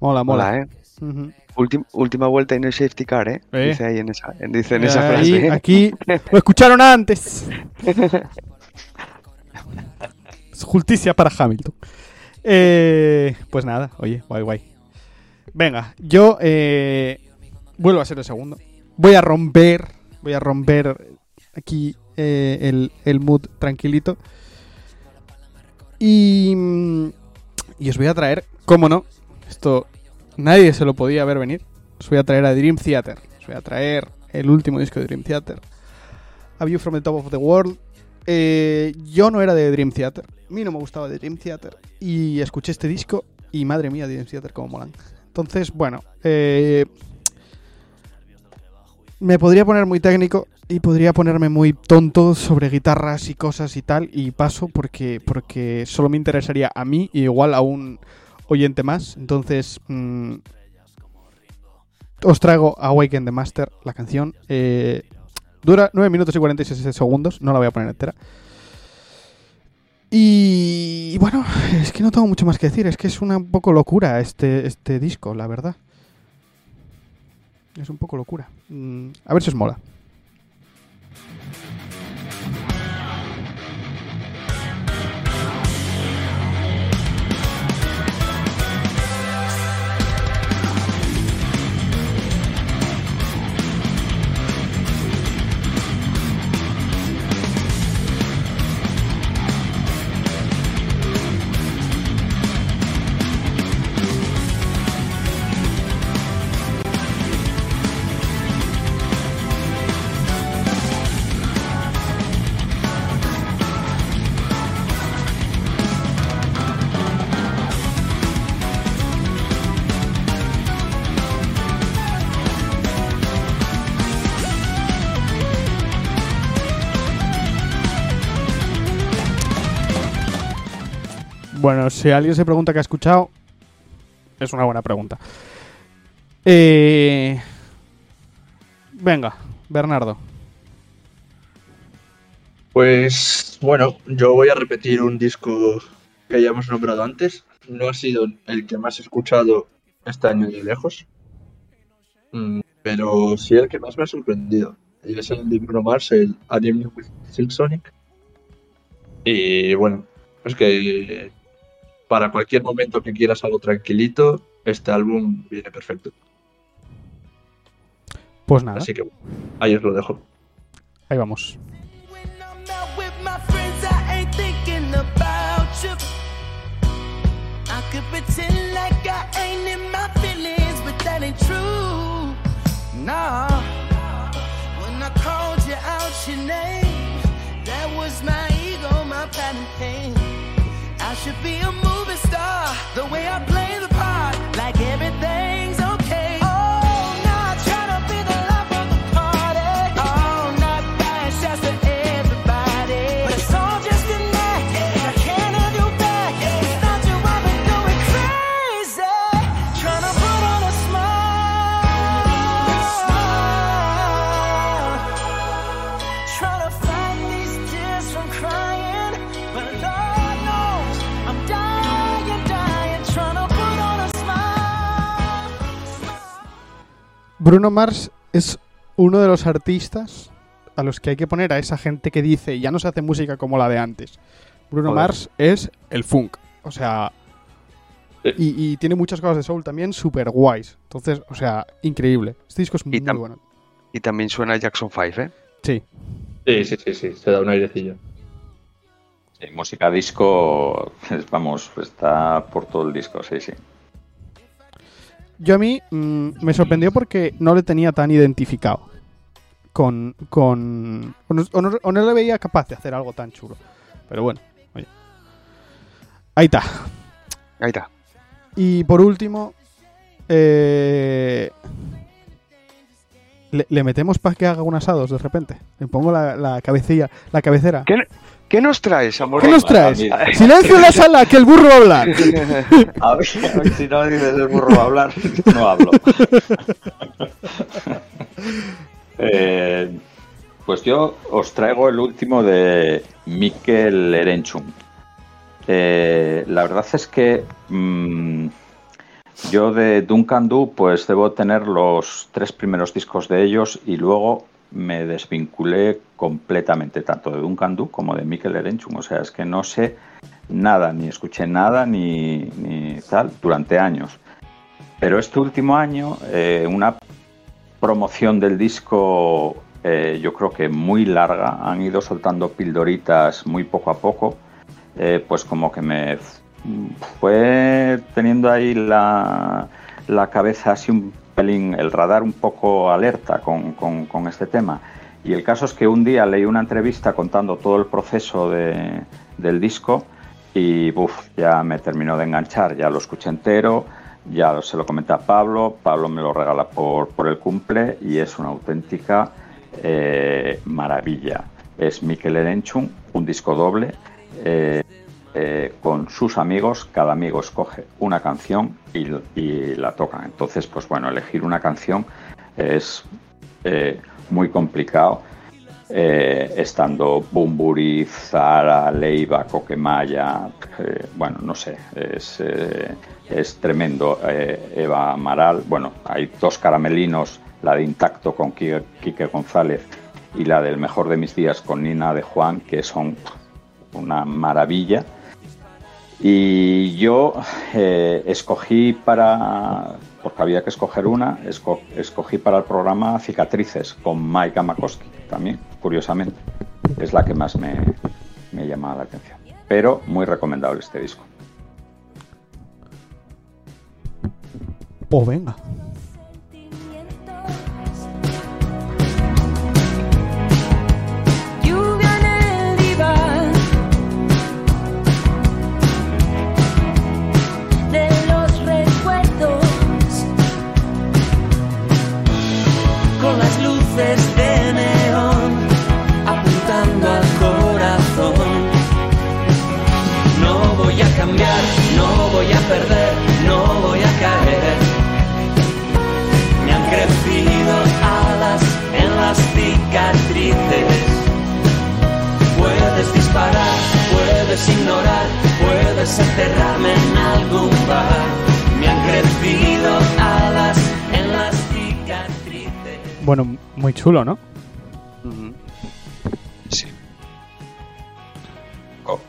Mola, mola. Mola, ¿eh? Ujú. Últim- última vuelta y no hay safety car, ¿eh? Eh. Dice ahí en esa, dice en esa Ahí, frase. ¿eh? Aquí lo escucharon antes. Justicia para Hamilton. Eh, pues nada, oye, guay, guay. Venga, yo eh, vuelvo a ser el segundo. Voy a romper, voy a romper aquí eh, el, el mood tranquilito. Y, y os voy a traer, cómo no, esto nadie se lo podía ver venir. Os voy a traer a Dream Theater. Os voy a traer el último disco de Dream Theater. A View from the Top of the World. Eh, yo no era de Dream Theater. A mí no me gustaba de Dream Theater. Y escuché este disco y madre mía, Dream Theater como molan. Entonces, bueno. eh, me podría poner muy técnico y podría ponerme muy tonto sobre guitarras y cosas y tal. Y paso porque, porque solo me interesaría a mí y igual a un oyente más. Entonces, mm, os traigo Awaken the Master, la canción. Eh, dura 9 minutos y 46 segundos, no la voy a poner entera. Y bueno, es que no tengo mucho más que decir, es que es una un poco locura este, este disco, la verdad. Es un poco locura. Mm, a ver si os mola. Si alguien se pregunta qué ha escuchado, es una buena pregunta. Eh, Venga, Bernardo. Pues bueno, yo voy a repetir un disco que ya hemos nombrado antes. No ha sido el que más he escuchado este año de lejos, Mm, pero sí el que más me ha sorprendido. Y es el de Bruno Mars, el Anime with Silk Sonic. Y bueno, es que para cualquier momento que quieras algo tranquilito, este álbum viene perfecto. Pues nada, Así que ahí os lo dejo. ahí vamos. When I'm out with my friends, I ain't thinking about you. I could pretend like I ain't in my feelings, but that ain't true. Nah. When I called you out your name, that was my ego, my pain. I should be a movie star, the way I play the part, Bruno Mars es uno de los artistas a los que hay que poner a esa gente que dice ya no se hace música como la de antes. Bruno Joder. Mars es el funk. O sea. Sí. Y, y tiene muchas cosas de soul también super guays. Entonces, o sea, increíble. Este disco es muy bueno. Y también suena Jackson 5, ¿eh? Sí. Sí, sí, sí, sí, se da un airecillo. Sí, música disco, vamos, está por todo el disco, sí, sí. Yo a mí mm, me sorprendió porque no le tenía tan identificado con... con o, no, o no- o no le veía capaz de hacer algo tan chulo. Pero bueno, oye. Ahí está. Ahí está. Y por último, eh, le, le metemos para que haga un asados de repente. Le pongo la, la cabecilla, la cabecera. ¿Qué, qué nos traes, amor? ¿Qué nos traes? Silencio en la sala, que el burro va a hablar. A ver, a ver si no dices el burro va a hablar, no hablo. Eh, pues yo os traigo el último de Mikel Erenchun. Eh, la verdad es que mm, yo de Duncan Du pues debo tener los tres primeros discos de ellos y luego me desvinculé completamente tanto de Duncan Du como de Mikel Erenchun. O sea, es que no sé nada, ni escuché nada, ni, ni tal, durante años. Pero este último año, eh, una promoción del disco, eh, yo creo que muy larga, han ido soltando pildoritas muy poco a poco, eh, pues como que me fue teniendo ahí la, la cabeza así un el radar un poco alerta con, este tema. Y el caso es que un día leí una entrevista contando todo el proceso de- del disco y ya me terminó de enganchar, ya lo escuché entero, ya se lo comenté a Pablo, Pablo me lo regala por, por el cumple y es una auténtica eh, maravilla. Es Mikel Erenchun, un disco doble eh, eh, con sus amigos, cada amigo escoge una canción y, la tocan. Entonces, pues bueno, elegir una canción es eh, muy complicado eh, estando Bumburi, Zara, Leiva, Coquemaya, bueno, no sé, es, es tremendo. Eva Amaral, bueno, hay dos caramelinos, la de Intacto con Quique, Quique González y la del Mejor de mis días con Nina de Juan, que son una maravilla. Y yo eh, escogí para, porque había que escoger una, esco- escogí para el programa Cicatrices con Mike Makoski también, curiosamente. Es la que más me, me llama la atención. Pero muy recomendable este disco. Pues venga. Muy chulo, ¿no? Sí. Co-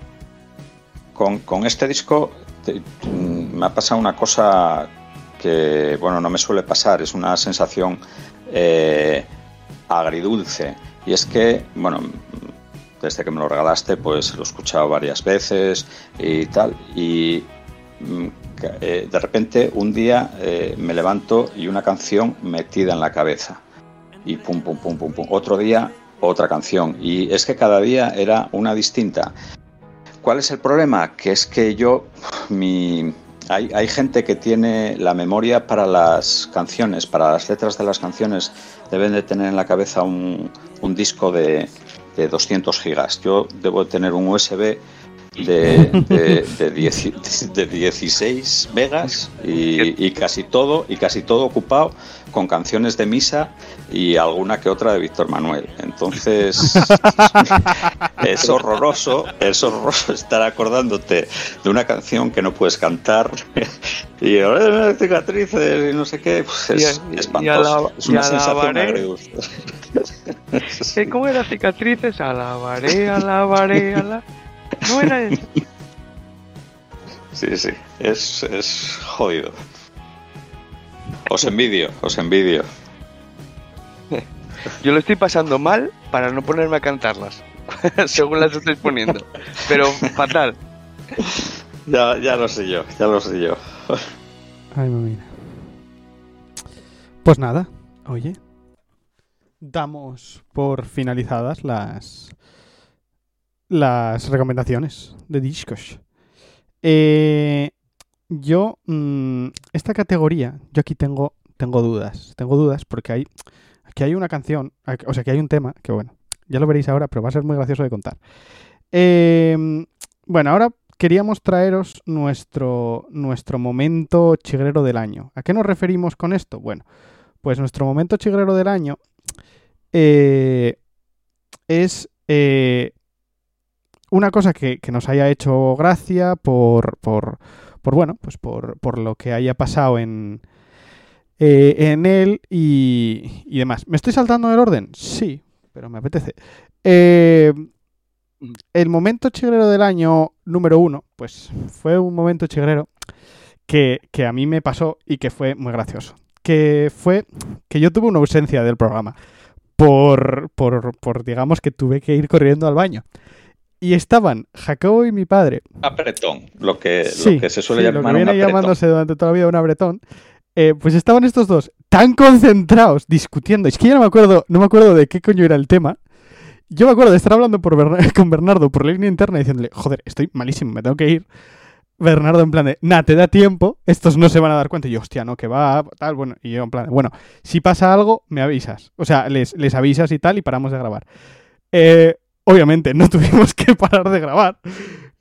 Con, con este disco te- mm, me ha pasado una cosa que, bueno, no me suele pasar, es una sensación eh, agridulce. Y es que, bueno, desde que me lo regalaste, pues lo he escuchado varias veces y tal. Y mm, eh, de repente un día eh, me levanto y una canción metida en la cabeza. Y pum, pum, pum, pum, pum. Otro día, otra canción. Y es que cada día era una distinta. ¿Cuál es el problema? Que es que yo, mi... Hay, hay gente que tiene la memoria para las canciones, para las letras de las canciones, deben de tener en la cabeza un, un disco de, de 200 gigas. Yo debo de tener un USB de, de, de, 10 de 16 megas y, y casi todo y casi todo ocupado con canciones de misa y alguna que otra de Víctor Manuel. Entonces es horroroso, es horroroso estar acordándote de una canción que no puedes cantar y "Eh, cicatrices y no sé qué. Pues es Y a- y espantoso. es una sensación alabaré. agridulce. ¿Qué, ¿Cómo era cicatrices? Alabaré, alabaré, ala. No era eso. Sí, sí, es, es jodido. Os envidio, os envidio. Yo lo estoy pasando mal para no ponerme a cantarlas, según las estáis poniendo. Pero fatal. Ya, ya lo sé yo, ya lo sé yo. Ay, mamina. Pues nada, oye. Damos por finalizadas las las recomendaciones de discos. Eh, yo mm, esta categoría, yo aquí tengo tengo dudas, tengo dudas porque hay aquí hay una canción, o sea, que hay un tema que bueno, ya lo veréis ahora, pero va a ser muy gracioso de contar. Eh, bueno, ahora queríamos traeros nuestro, nuestro momento chigrero del año. ¿A qué nos referimos con esto? Bueno, pues nuestro momento chigrero del año eh, es eh, una cosa que, que nos haya hecho gracia por, por, por bueno, pues por, por lo que haya pasado en, eh, en él y, y demás. ¿Me estoy saltando el orden? Sí, pero me apetece. Eh, el momento chigrero del año número uno, pues fue un momento chigrero que, que a mí me pasó y que fue muy gracioso. Que fue que yo tuve una ausencia del programa por, por, por digamos, que tuve que ir corriendo al baño. Y estaban Jacobo y mi padre Apretón, lo que, Sí, lo que se suele sí, lo llamar que un viene apretón. llamándose durante toda la vida un abretón. eh, pues estaban estos dos tan concentrados discutiendo. Es que yo no me acuerdo, no me acuerdo de qué coño era el tema. Yo me acuerdo de estar hablando por con Bernardo por línea interna diciéndole, joder, estoy malísimo, me tengo que ir. Bernardo en plan de, nah, te da tiempo, estos no se van a dar cuenta. Y yo, hostia, no, que va, tal, bueno. Y yo en plan, de, bueno, si pasa algo, me avisas. O sea, les, les avisas y tal y paramos de grabar. Eh, obviamente, no tuvimos que parar de grabar.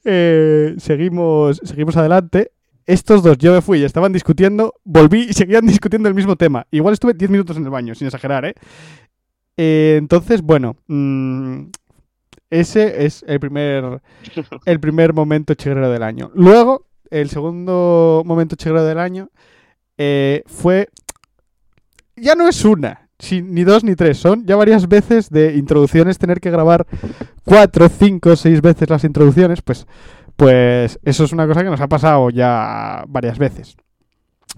Eh, seguimos, seguimos adelante. Estos dos, yo me fui y estaban discutiendo, volví y seguían discutiendo el mismo tema. Igual estuve 10 minutos en el baño, sin exagerar, ¿eh? Eh, entonces, bueno, mm, ese es el primer, el primer momento chigrero del año. Luego, el segundo momento chigrero del año eh, fue... Ya no es una, si- ni dos ni tres, son ya varias veces de introducciones, tener que grabar cuatro, cinco, seis veces las introducciones, pues, pues eso es una cosa que nos ha pasado ya varias veces.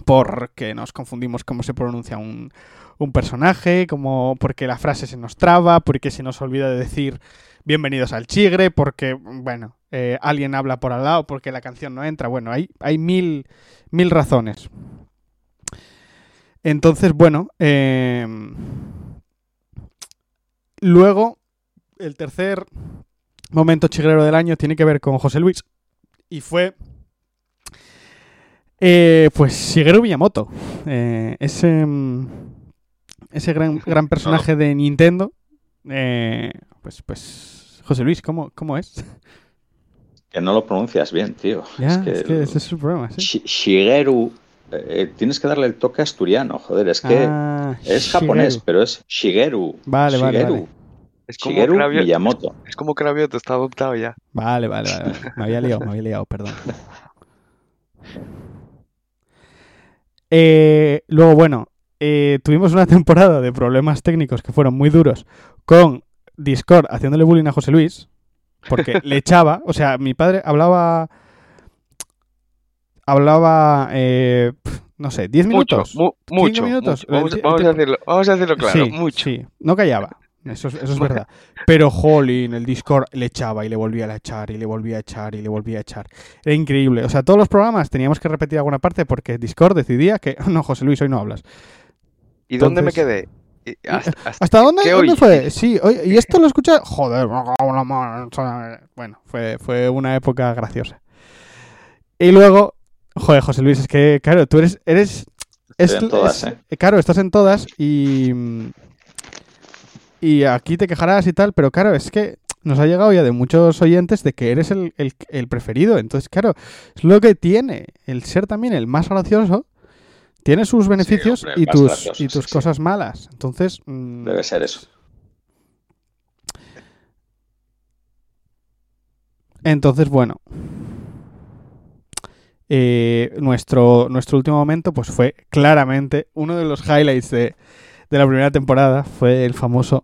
Porque nos confundimos cómo se pronuncia un, un personaje, como porque la frase se nos traba, porque se nos olvida de decir bienvenidos al chigre, porque, bueno, eh, alguien habla por al lado, porque la canción no entra. Bueno, hay, hay mil, mil razones. Entonces, bueno, eh, luego, el tercer momento chigrero del año tiene que ver con José Luis. Y fue, eh, pues, Shigeru Miyamoto. Eh, ese, mm, ese gran, gran personaje de Nintendo. Eh, pues, pues, José Luis, ¿cómo, cómo es? Que no lo pronuncias bien, tío. Ya, es que, es que ese es su problema, sí. Shi- Shigeru, eh, tienes que darle el toque asturiano, joder, es que Ah, es japonés, Shigeru. pero es Shigeru. Vale, vale, Shigeru. vale. Es como Shigeru Cravio- Miyamoto. Es como Cravioto, está adoptado ya. Vale, vale, vale. vale. Me había liado, me había liado, perdón. Eh, luego, bueno, eh, tuvimos una temporada de problemas técnicos que fueron muy duros con Discord haciéndole bullying a José Luis, porque le echaba, o sea, mi padre hablaba, hablaba, eh, no sé, 10 Mucho, minutos. mu- 15 mucho. minutos. mucho. Vamos, Eh, a decirlo, vamos a decirlo claro, sí, mucho. Sí, no callaba. Eso es, eso es verdad. Pero en el Discord le echaba y le volvía a echar y le volvía a echar y le volvía a echar. Era increíble. O sea, todos los programas teníamos que repetir alguna parte porque Discord decidía que no, José Luis, hoy no hablas. ¿Y dónde me quedé? Hasta, hasta- ¿Hasta dónde, ¿qué dónde hoy? fue? Sí, oye, ¿y esto lo escuchas? Joder, bueno, fue, fue una época graciosa. Y luego, joder, José Luis, es que, claro, tú eres, eres, es- en todas, es- ¿eh? claro, estás en todas y, y aquí te quejarás y tal, pero claro, es que nos ha llegado ya de muchos oyentes de que eres el, el- el preferido. Entonces, claro, es lo que tiene el ser también el más gracioso. Tiene sus beneficios hombre, y tus, gracioso, y tus sí, cosas malas. Entonces, mm, Debe ser eso. Entonces, bueno. Eh, nuestro, nuestro último momento, pues fue claramente uno de los highlights de, de la primera temporada. Fue el famoso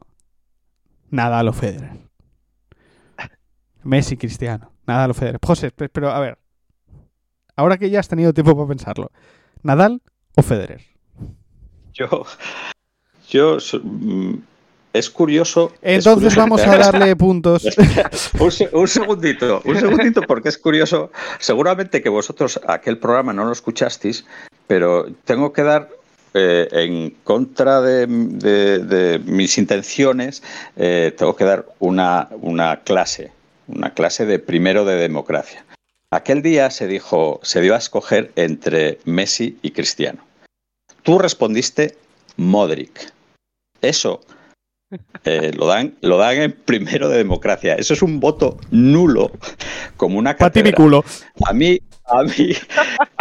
Nadal o Federer. Messi Cristiano. Nadal o Federer. José, pe- pero a ver. Ahora que ya has tenido tiempo para pensarlo. ¿Nadal o Federer? Yo, yo, mm, es curioso. es Entonces curioso vamos a darle puntos. un, se- un segundito, un segundito, porque es curioso. Seguramente que vosotros aquel programa no lo escuchasteis, pero tengo que dar eh, en contra de, de- de mis intenciones, eh, tengo que dar una, una clase, una clase de primero de democracia. Aquel día se dijo, se dio a escoger entre Messi y Cristiano. Tú respondiste Modric. Eso eh, lo, dan, lo dan en primero de democracia. Eso es un voto nulo, como una catedral. culo. A mí, a mí,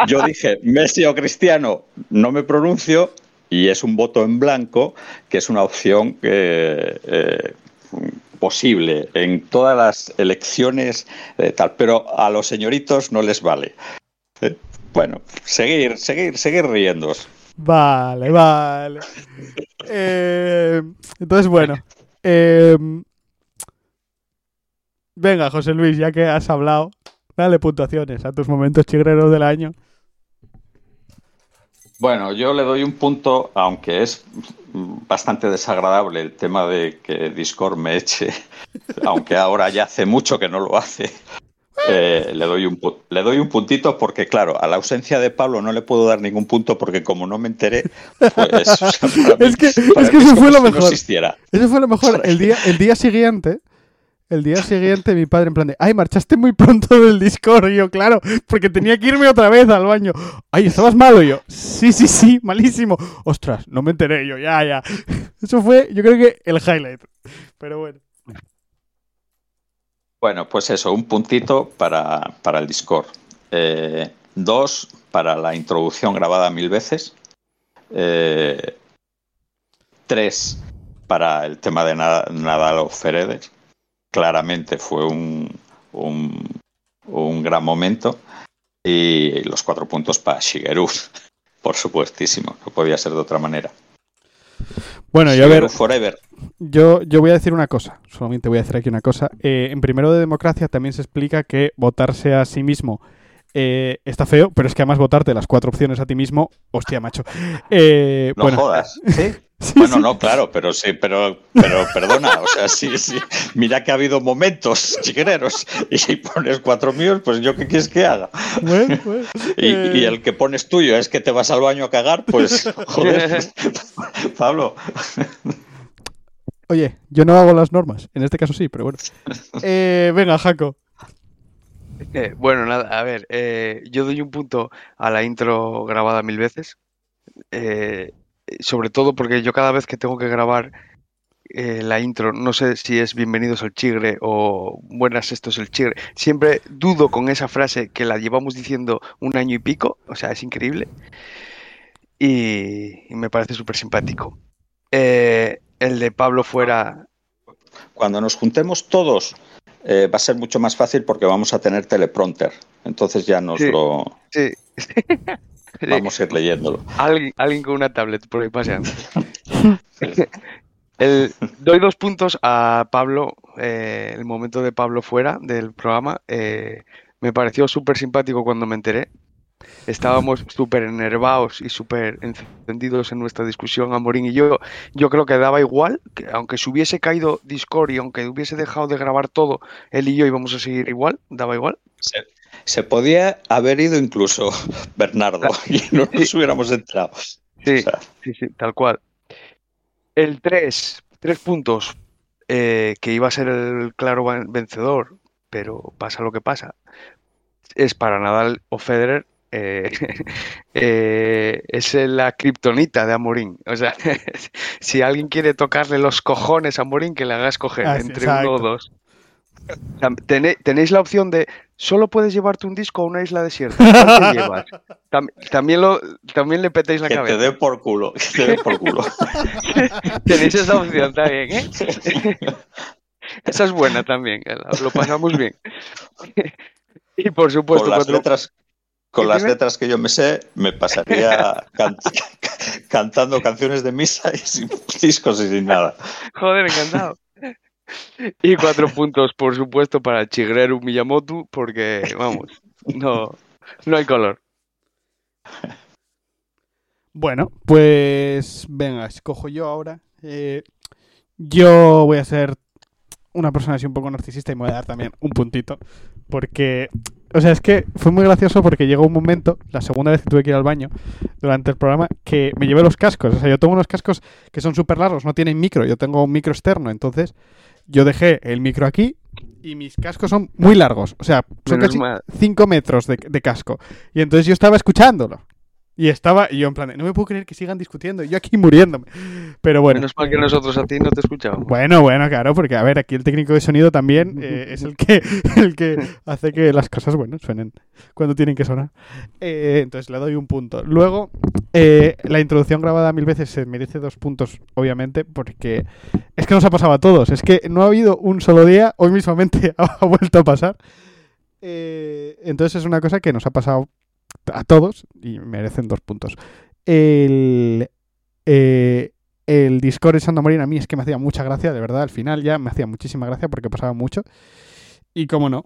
yo dije Messi o Cristiano, no me pronuncio. y es un voto en blanco, que es una opción que, eh, posible en todas las elecciones tal, pero a los señoritos no les vale. Eh, Bueno, seguir, seguir, seguir riéndos. Vale, vale. Eh, entonces, bueno. eh, venga, José Luis, ya que has hablado, dale puntuaciones a tus momentos chigreros del año. Bueno, yo le doy un punto, aunque es bastante desagradable el tema de que Discord me eche, aunque ahora ya hace mucho que no lo hace. Eh, le, doy un, le doy un puntito porque, claro, a la ausencia de Pablo no le puedo dar ningún punto porque como no me enteré, pues... o sea, para mí- Es que, es eso fue lo no mejor. existiera. Eso fue lo mejor. El día, el día siguiente, el día siguiente, mi padre en plan de, ay, marchaste muy pronto del Discord. Y yo, claro, porque tenía que irme otra vez al baño. Ay, ¿estabas malo? Y yo, sí, sí, sí, malísimo. Ostras, no me enteré. Yo, ya, ya. Eso fue, yo creo que el highlight. Pero bueno. Bueno, pues eso, un puntito para, para el Discord. Eh, dos para la introducción grabada mil veces. Eh, tres para el tema de Na- Nadal o Feredes. Claramente fue un, un, un gran momento. Y los cuatro puntos para Shigeru. Por supuestísimo, no podía ser de otra manera. Bueno, y a ver, Forever. yo, yo voy a decir una cosa. Solamente voy a decir aquí una cosa. Eh, en primero de democracia también se explica que votarse a sí mismo eh, está feo, pero es que además votarte las cuatro opciones a ti mismo, hostia, macho. Eh, No bueno, jodas. ¿Sí? Sí, bueno, sí. no, claro, pero sí, pero, pero perdona, o sea, sí, sí. Mira que ha habido momentos chigueros y si pones cuatro míos, pues yo qué quieres que haga. Bueno, bueno. Y, Eh, y el que pones tuyo es que te vas al baño a cagar, pues joder, Pablo. Oye, yo no hago las normas. En este caso sí, pero bueno. Eh, venga, Jaco. Eh, bueno, nada, a ver, eh, yo doy un punto a la intro grabada mil veces. eh, sobre todo porque yo cada vez que tengo que grabar eh, la intro, no sé si es Bienvenidos al Chigre o Buenas, esto es el Chigre, siempre dudo con esa frase que la llevamos diciendo un año y pico, o sea, es increíble. Y, y me parece súper simpático. Eh, el de Pablo fuera Cuando nos juntemos todos, eh, va a ser mucho más fácil porque vamos a tener teleprompter. Entonces ya nos Sí. lo Sí. vamos a ir leyéndolo. Alguien, alguien con una tablet por ahí paseando. El- doy dos puntos a Pablo, eh, el momento de Pablo fuera del programa. eh, me pareció súper simpático cuando me enteré. Estábamos súper enervados y súper encendidos en nuestra discusión, Amorín y yo. Yo creo que daba igual, que aunque se hubiese caído Discord y aunque hubiese dejado de grabar todo, él y yo íbamos a seguir igual, daba igual. Se, se podía haber ido incluso Bernardo y no nos hubiéramos entrado. Sí, O sea, sí, sí, tal cual. El 3, tres puntos, eh, que iba a ser el claro vencedor, pero pasa lo que pasa, es para Nadal o Federer. Eh, eh, es la kriptonita de Amorín. O sea, si alguien quiere tocarle los cojones a Amorín, que le haga escoger Ah, sí, entre uno o exacto. dos. Tené- Tenéis la opción de solo puedes llevarte un disco a una isla desierta. ¿Cuál te llevas? Tam- también, lo, también le petéis la que te cabeza. dé por culo, que te dé por culo. Tenéis esa opción también, ¿eh? Esa es buena también, eh, lo- pasamos bien. Y por supuesto, con las letras con ¿Qué las letras que yo me sé me pasaría can- cantando canciones de misa y sin discos y sin nada joder, encantado. Y cuatro puntos, por supuesto, para Chigreru Miyamoto, porque, vamos, no, no hay color. Bueno, pues venga, escojo yo ahora. Eh, yo voy a ser una persona así un poco narcisista y me voy a dar también un puntito. Porque, o sea, es que fue muy gracioso porque llegó un momento, la segunda vez que tuve que ir al baño durante el programa, que me llevé los cascos. O sea, yo tengo unos cascos que son súper largos, no tienen micro, yo tengo un micro externo. Entonces, yo dejé el micro aquí y mis cascos son muy largos. O sea, son Menos casi mal. 5 metros de, de casco. Y entonces yo estaba escuchándolo. Y estaba, y yo en plan, no me puedo creer que sigan discutiendo, yo aquí muriéndome. Pero bueno. Menos mal que nosotros a ti no te escuchábamos. Bueno, bueno, claro, porque a ver, aquí el técnico de sonido también eh, es el que, el que hace que las cosas, bueno, suenen cuando tienen que sonar. Eh, entonces le doy un punto. Luego, eh, la introducción grabada mil veces se merece dos puntos, obviamente, porque es que nos ha pasado a todos. Es que no ha habido un solo día, hoy mismamente ha vuelto a pasar. Eh, entonces es una cosa que nos ha pasado a todos y merecen dos puntos. El, eh, el Discord de Santa a mí es que me hacía mucha gracia, de verdad, al final ya me hacía muchísima gracia porque pasaba mucho. Y cómo no.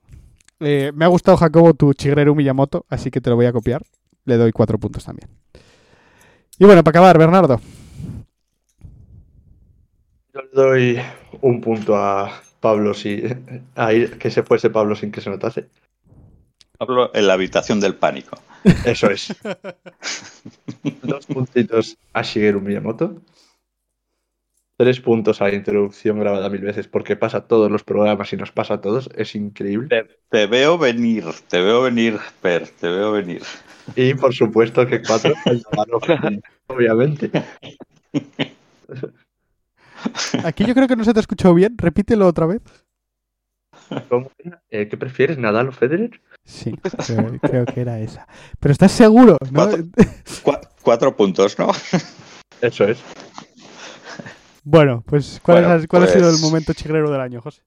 Eh, me ha gustado, Jacobo, tu Chigreru Miyamoto, así que te lo voy a copiar. Le doy cuatro puntos también. Y bueno, para acabar, Bernardo. Yo le doy un punto a Pablo si a ir- que se fuese Pablo sin que se notase. Hablo en la habitación del pánico. Eso es. Dos puntitos a Shigeru Miyamoto. Tres puntos a la introducción grabada mil veces porque pasa todos los programas y nos pasa a todos. Es increíble. Te, te veo venir, te veo venir, Per, te veo venir. Y por supuesto que cuatro obviamente. Aquí yo creo que no se te ha escuchado bien. Repítelo otra vez. ¿Cómo era? Eh, ¿Qué prefieres, Nadal o Federer? Sí, creo, creo que era esa. Pero estás seguro, ¿no? Cuatro. Cua- cuatro puntos, ¿no? Eso es. Bueno, pues ¿cuál, Bueno, es- cuál ha sido el pues- momento chigrero del año, José?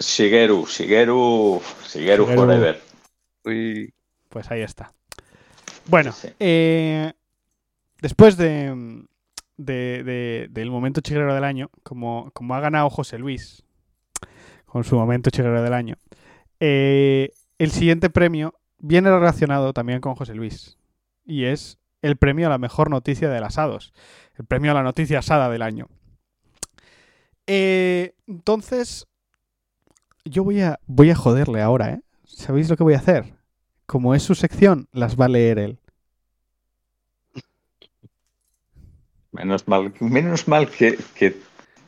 Shigeru, Shigeru, Shigeru Shigeru. Forever. Uy, Pues ahí está. Bueno, Sí, sí. eh, después de, de- de- del momento chigrero del año, como, como ha ganado José Luis con su momento chigrero del año, eh, el siguiente premio viene relacionado también con José Luis y es el premio a la mejor noticia del asados, el premio a la noticia asada del año. Eh, entonces, yo voy a, voy a joderle ahora, ¿eh? ¿Sabéis lo que voy a hacer? Como es su sección, las va a leer él. Menos mal, menos mal que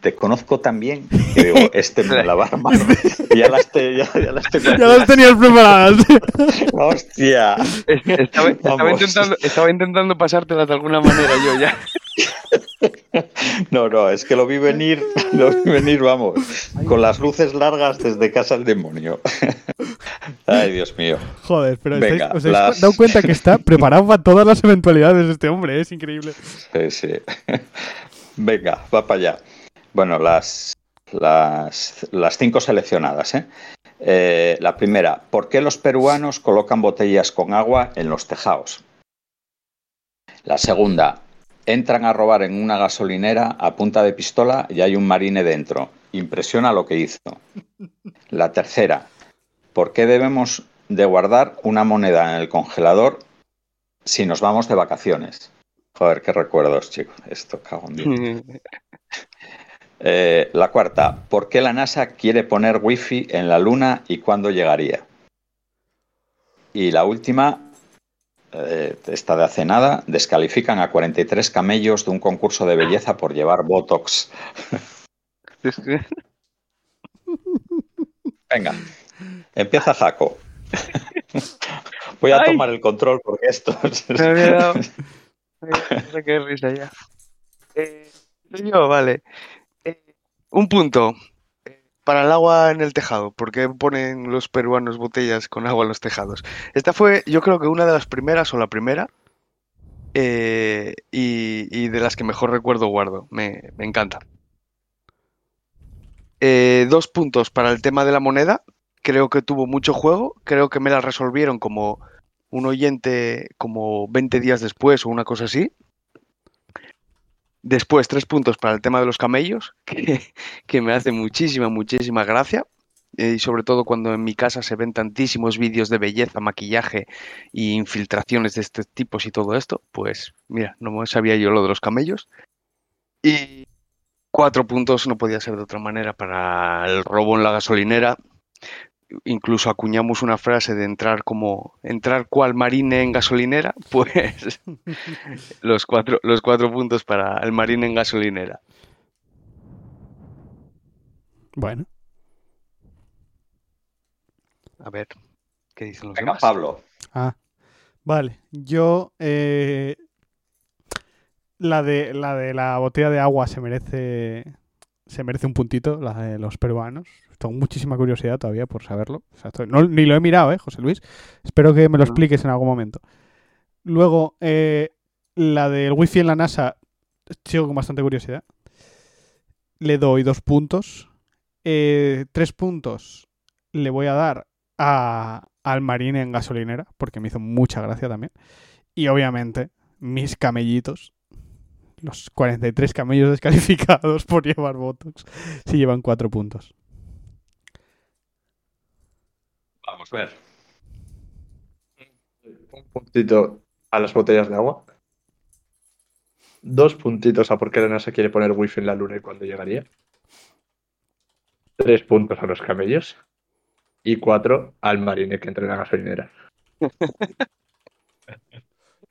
te conozco tan bien que digo, este me la va a armar. Y ya las, te, ya, ya las tengo. Ya las tenías preparadas. Hostia. estaba, intentando, estaba intentando pasártelas de alguna manera yo ya. No, no, es que lo vi venir, lo vi venir, vamos, con las luces largas desde casa del demonio. Ay, Dios mío. Joder, pero Venga, estáis- os habéis las- dado cuenta que está preparado para todas las eventualidades de este hombre, ¿eh? es increíble. Sí, sí. Venga, va para allá. Bueno, las, las, cinco seleccionadas. ¿eh? Eh, la primera, ¿por qué los peruanos colocan botellas con agua en los tejados? La segunda, entran a robar en una gasolinera a punta de pistola y hay un marine dentro. Impresiona lo que hizo. La tercera, ¿por qué debemos de guardar una moneda en el congelador si nos vamos de vacaciones? Joder, qué recuerdos, chicos. Esto cago en Dios. Eh, la cuarta, ¿por qué la NASA quiere poner wifi en la Luna y cuándo llegaría? Y la última, eh, esta de hace nada, descalifican a 43 camellos de un concurso de belleza por llevar Botox. Venga, empieza Jaco. Voy a Ay. tomar el control porque esto... Me había dado. Me había dado qué risa ya. Eh, yo, vale. Un punto. eh, Para el agua en el tejado. ¿Por qué ponen los peruanos botellas con agua en los tejados? Esta fue, yo creo que una de las primeras o la primera. eh, y, y de las que mejor recuerdo guardo. Me, me encanta. Eh, dos puntos para el tema de la moneda. Creo que tuvo mucho juego. Creo que me la resolvieron como un oyente como 20 días después o una cosa así. Después, tres puntos para el tema de los camellos, que, me hace muchísima, muchísima gracia. Eh, y sobre todo cuando en mi casa se ven tantísimos vídeos de belleza, maquillaje y infiltraciones de este tipo y todo esto, pues mira, no sabía yo lo de los camellos. Y cuatro puntos no podía ser de otra manera para el robo en la gasolinera. Incluso acuñamos una frase de entrar como entrar cual marine en gasolinera, pues los cuatro, los cuatro puntos para el marine en gasolinera. Bueno, A ver, ¿qué dicen los Venga, demás? Pablo. ah, Vale, yo eh, la de la de la botella de agua se merece se merece un puntito, la de los peruanos. Tengo muchísima curiosidad todavía por saberlo. O sea, estoy- no- ni lo he mirado, eh, José Luis. Espero que me lo expliques en algún momento. Luego, eh, la del wifi en la NASA, sigo con bastante curiosidad. Le doy dos puntos. Eh, tres puntos le voy a dar a, al Marine en gasolinera, porque me hizo mucha gracia también. Y obviamente, mis camellitos, los 43 camellos descalificados por llevar Botox, si llevan cuatro puntos. Vamos a ver. Un puntito a las botellas de agua. Dos puntitos a por qué la NASA quiere poner wifi en la luna y cuándo llegaría. Tres puntos a los camellos. Y cuatro al marine que entra en la gasolinera.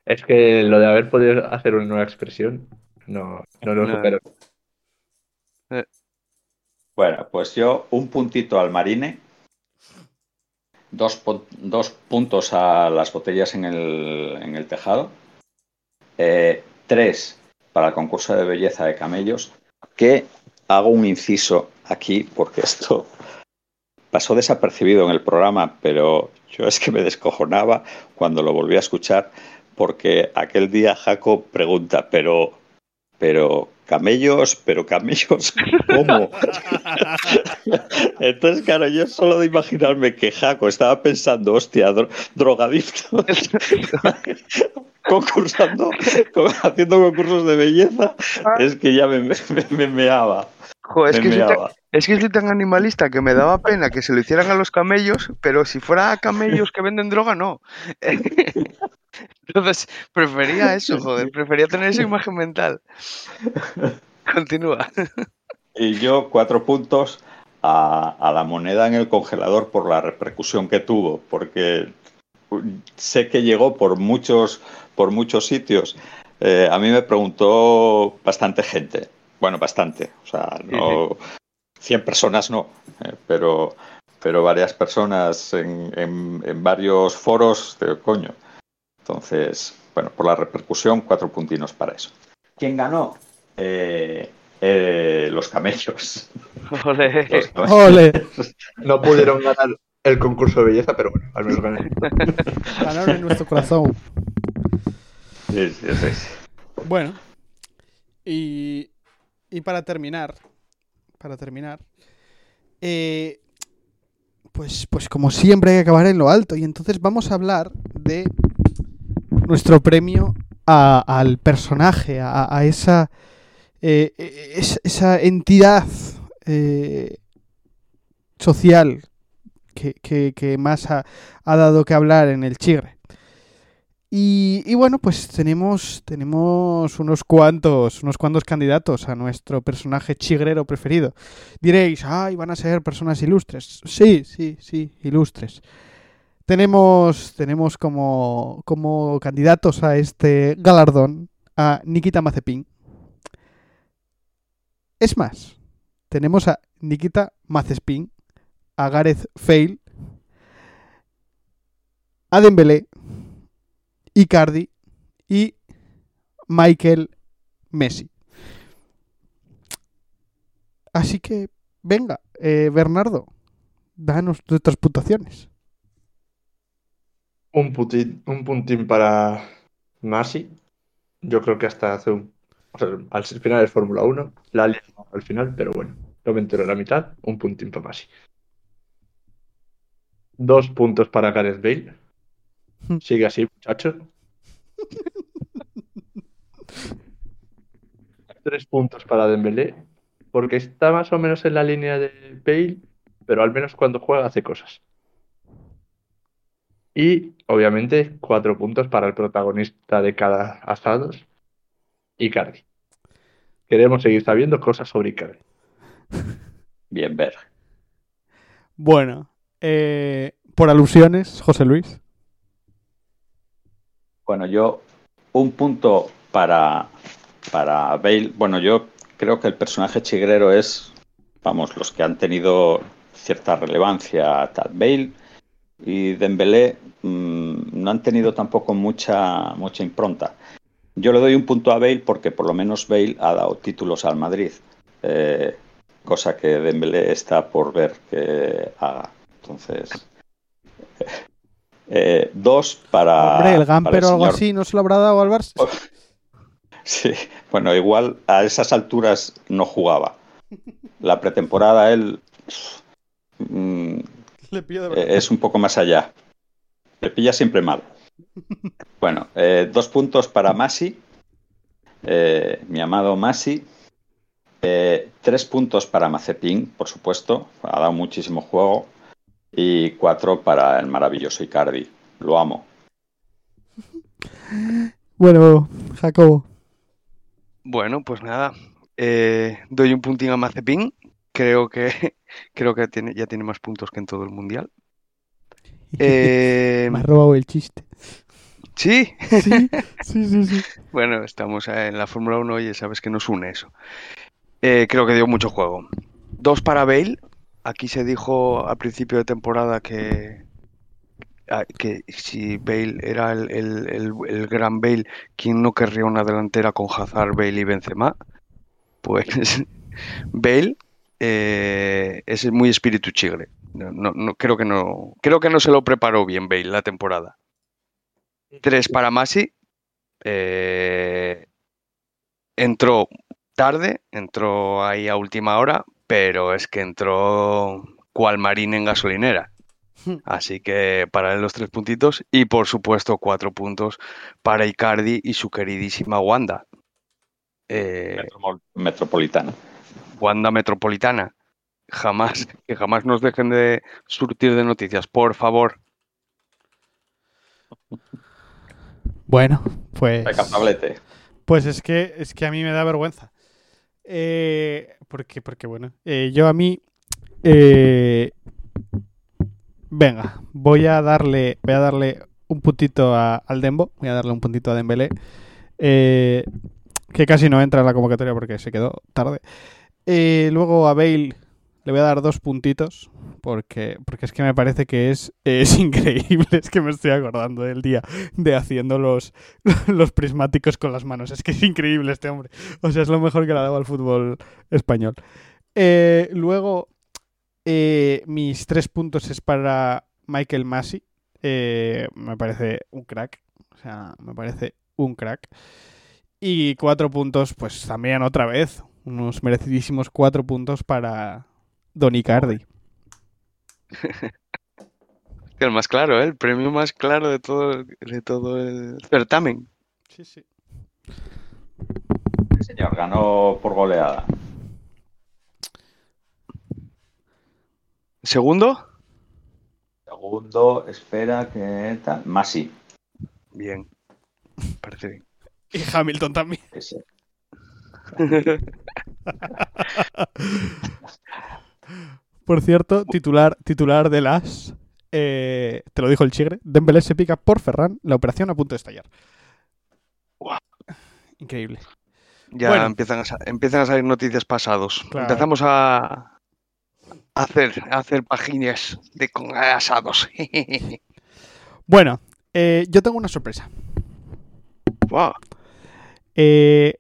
es que lo de haber podido hacer una nueva expresión no, no lo No. supero. Bueno, pues yo un puntito al marine, dos, dos puntos a las botellas en el, en el tejado, eh, tres para el concurso de belleza de camellos, que hago un inciso aquí porque esto pasó desapercibido en el programa, pero yo es que me descojonaba cuando lo volví a escuchar porque aquel día Jaco pregunta, pero, pero camellos, pero camellos, ¿cómo? Entonces, claro, yo solo de imaginarme que Jaco estaba pensando, hostia, dro- drogadicto, concursando, co- haciendo concursos de belleza, es que ya me, me, me meaba. Joder, es me que, soy tan, meaba. es que soy tan animalista que me daba pena que se lo hicieran a los camellos, pero si fuera a camellos que venden droga, no. Entonces, prefería eso, joder, prefería tener esa imagen mental. Continúa. Y yo cuatro puntos a, a la moneda en el congelador por la repercusión que tuvo, porque sé que llegó por muchos, por muchos sitios. Eh, a mí me preguntó bastante gente, bueno, bastante, o sea, no 100 personas no, eh, pero, pero varias personas en, en- en varios foros, de coño. Entonces, bueno, por la repercusión, cuatro puntinos para eso. ¿Quién ganó? Eh, eh, los camellos. Ole. Los camellos. ¡Ole! No pudieron ganar el concurso de belleza, pero bueno, al menos gané. Ganaron en nuestro corazón. Sí, sí, sí. Bueno, y, y para terminar, para terminar, eh, pues, pues como siempre hay que acabar en lo alto y entonces vamos a hablar de nuestro premio a- al personaje, a, esa, eh, es- esa entidad eh, social que, que- que más ha, ha dado que hablar en el Chigre. Y, y bueno, pues tenemos, tenemos unos cuantos, unos cuantos candidatos a nuestro personaje chigrero preferido. Diréis, ay, van a ser personas ilustres. Sí, sí, sí, ilustres. Tenemos, tenemos como, como candidatos a este galardón a Nikita Mazepin. Es más, tenemos a Nikita Mazepin, a Gareth Fail, a Dembélé, Icardi y Michael Messi. Así que, venga, eh, Bernardo, danos nuestras puntuaciones. Un, un puntín para Masi. Yo creo que hasta hace un. o sea, al final de Fórmula 1, la liado al final, pero bueno, no me entero la mitad. Un puntín para Masi. Dos puntos para Gareth Bale. Sigue así, muchacho. Tres puntos para Dembélé, porque está más o menos en la línea de Bale, pero al menos cuando juega hace cosas. Y obviamente cuatro puntos para el protagonista de cada asados, Icardi. Queremos seguir sabiendo cosas sobre Icardi. Bien ver. Bueno, eh, por alusiones, José Luis. Bueno, yo un punto para, para Bale. Bueno, yo creo que el personaje chigrero es, vamos, los que han tenido cierta relevancia. Tad Bale, y Dembélé mm, no han tenido tampoco mucha, mucha impronta. Yo le doy un punto a Bale porque por lo menos Bale ha dado títulos al Madrid, eh, cosa que Dembélé está por ver que haga. Entonces, eh, dos para. Hombre, el Gamper o algo señor- así no se lo habrá dado al Barça. Sí, bueno, igual a esas alturas no jugaba. La pretemporada él mm, Le pillo de eh, verdad. es un poco más allá. Le pilla siempre mal. Bueno, eh, dos puntos para Masi, eh, mi amado Masi. Eh, tres puntos para Mazepin, por supuesto, ha dado muchísimo juego. Y cuatro para el maravilloso Icardi. Lo amo. Bueno, Jacobo. Bueno, pues nada. eh, doy un puntín a Mazepin. Creo que creo que tiene, ya tiene más puntos que en todo el mundial. Eh, Me has robado el chiste. sí. Sí, sí, sí, sí. Bueno, estamos eh, en la Fórmula 1 y sabes que nos une eso. Eh, creo que dio mucho juego. Dos para Bale. Aquí se dijo al principio de temporada que, ah, que si Bale era el, el- el- el gran Bale, ¿quién no querría una delantera con Hazard, Bale y Benzema? Pues Bale eh, es muy espíritu chigre. No, no- no- creo que no, creo que no se lo preparó bien Bale la temporada. Tres para Masi. Eh, entró tarde, entró ahí a última hora, pero es que entró cual marín en gasolinera. Así que para él los tres puntitos y por supuesto cuatro puntos para Icardi y su queridísima Wanda. Eh, Metro- Metropolitana. Wanda Metropolitana. Jamás, que jamás nos dejen de surtir de noticias, por favor. Bueno, pues. Recapablete. Pues es que, es que a mí me da vergüenza. Eh, porque, porque bueno, eh, yo a mí. eh, venga, voy a darle. Voy a darle un puntito a- al Dembo. Voy a darle un puntito a Dembélé. eh, que casi no entra en la convocatoria porque se quedó tarde. Eh, luego a Bale le voy a dar dos puntitos. Porque, porque es que me parece que es, es increíble. Es que me estoy acordando del día de haciendo los, los prismáticos con las manos. Es que es increíble este hombre. O sea, es lo mejor que le ha dado al fútbol español. Eh, luego, eh, mis tres puntos es para Michael Massey. Eh, me parece un crack. O sea, me parece un crack. Y cuatro puntos, pues también otra vez. Unos merecidísimos cuatro puntos para Don Icardi. Que El más claro, ¿eh? el premio más claro de todo, de todo el certamen. Sí, sí. Sí, señor, ganó por goleada. Segundo, Segundo, espera que tal. Masi. bien. Parece bien. Y Hamilton también. Ese. Por cierto, titular, titular de las. eh, te lo dijo el Chigre. Dembélé se pica por Ferran. La operación a punto de estallar. Increíble. Ya Bueno. empiezan, a, sa- empiezan a salir noticias pasados. Claro. Empezamos a, a hacer, a hacer páginas de con asados. Bueno, eh, yo tengo una sorpresa. Guau. Eh,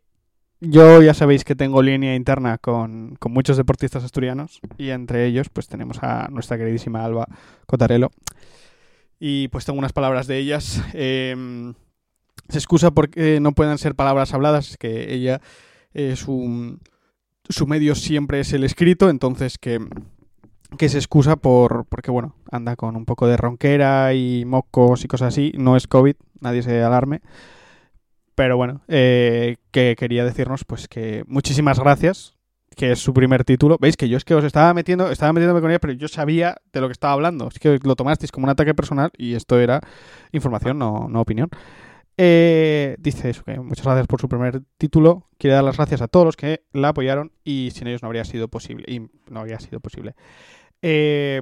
yo ya sabéis que tengo línea interna con, con muchos deportistas asturianos y entre ellos pues tenemos a nuestra queridísima Alba Cotarelo y pues tengo unas palabras de ellas. Eh, se excusa porque no puedan ser palabras habladas, que ella es un... Su medio siempre es el escrito, entonces que, que se excusa por porque bueno, anda con un poco de ronquera y mocos y cosas así. No es COVID, nadie se alarme. Pero bueno, eh, que quería decirnos pues que muchísimas gracias, que es su primer título. Veis que yo es que os estaba metiendo, estaba metiéndome con ella, pero yo sabía de lo que estaba hablando. Es que lo tomasteis como un ataque personal y esto era información, no, no opinión. Eh, dice eso, que muchas gracias por su primer título. Quiere dar las gracias a todos los que la apoyaron y sin ellos no habría sido posible. Y no habría sido posible. Eh,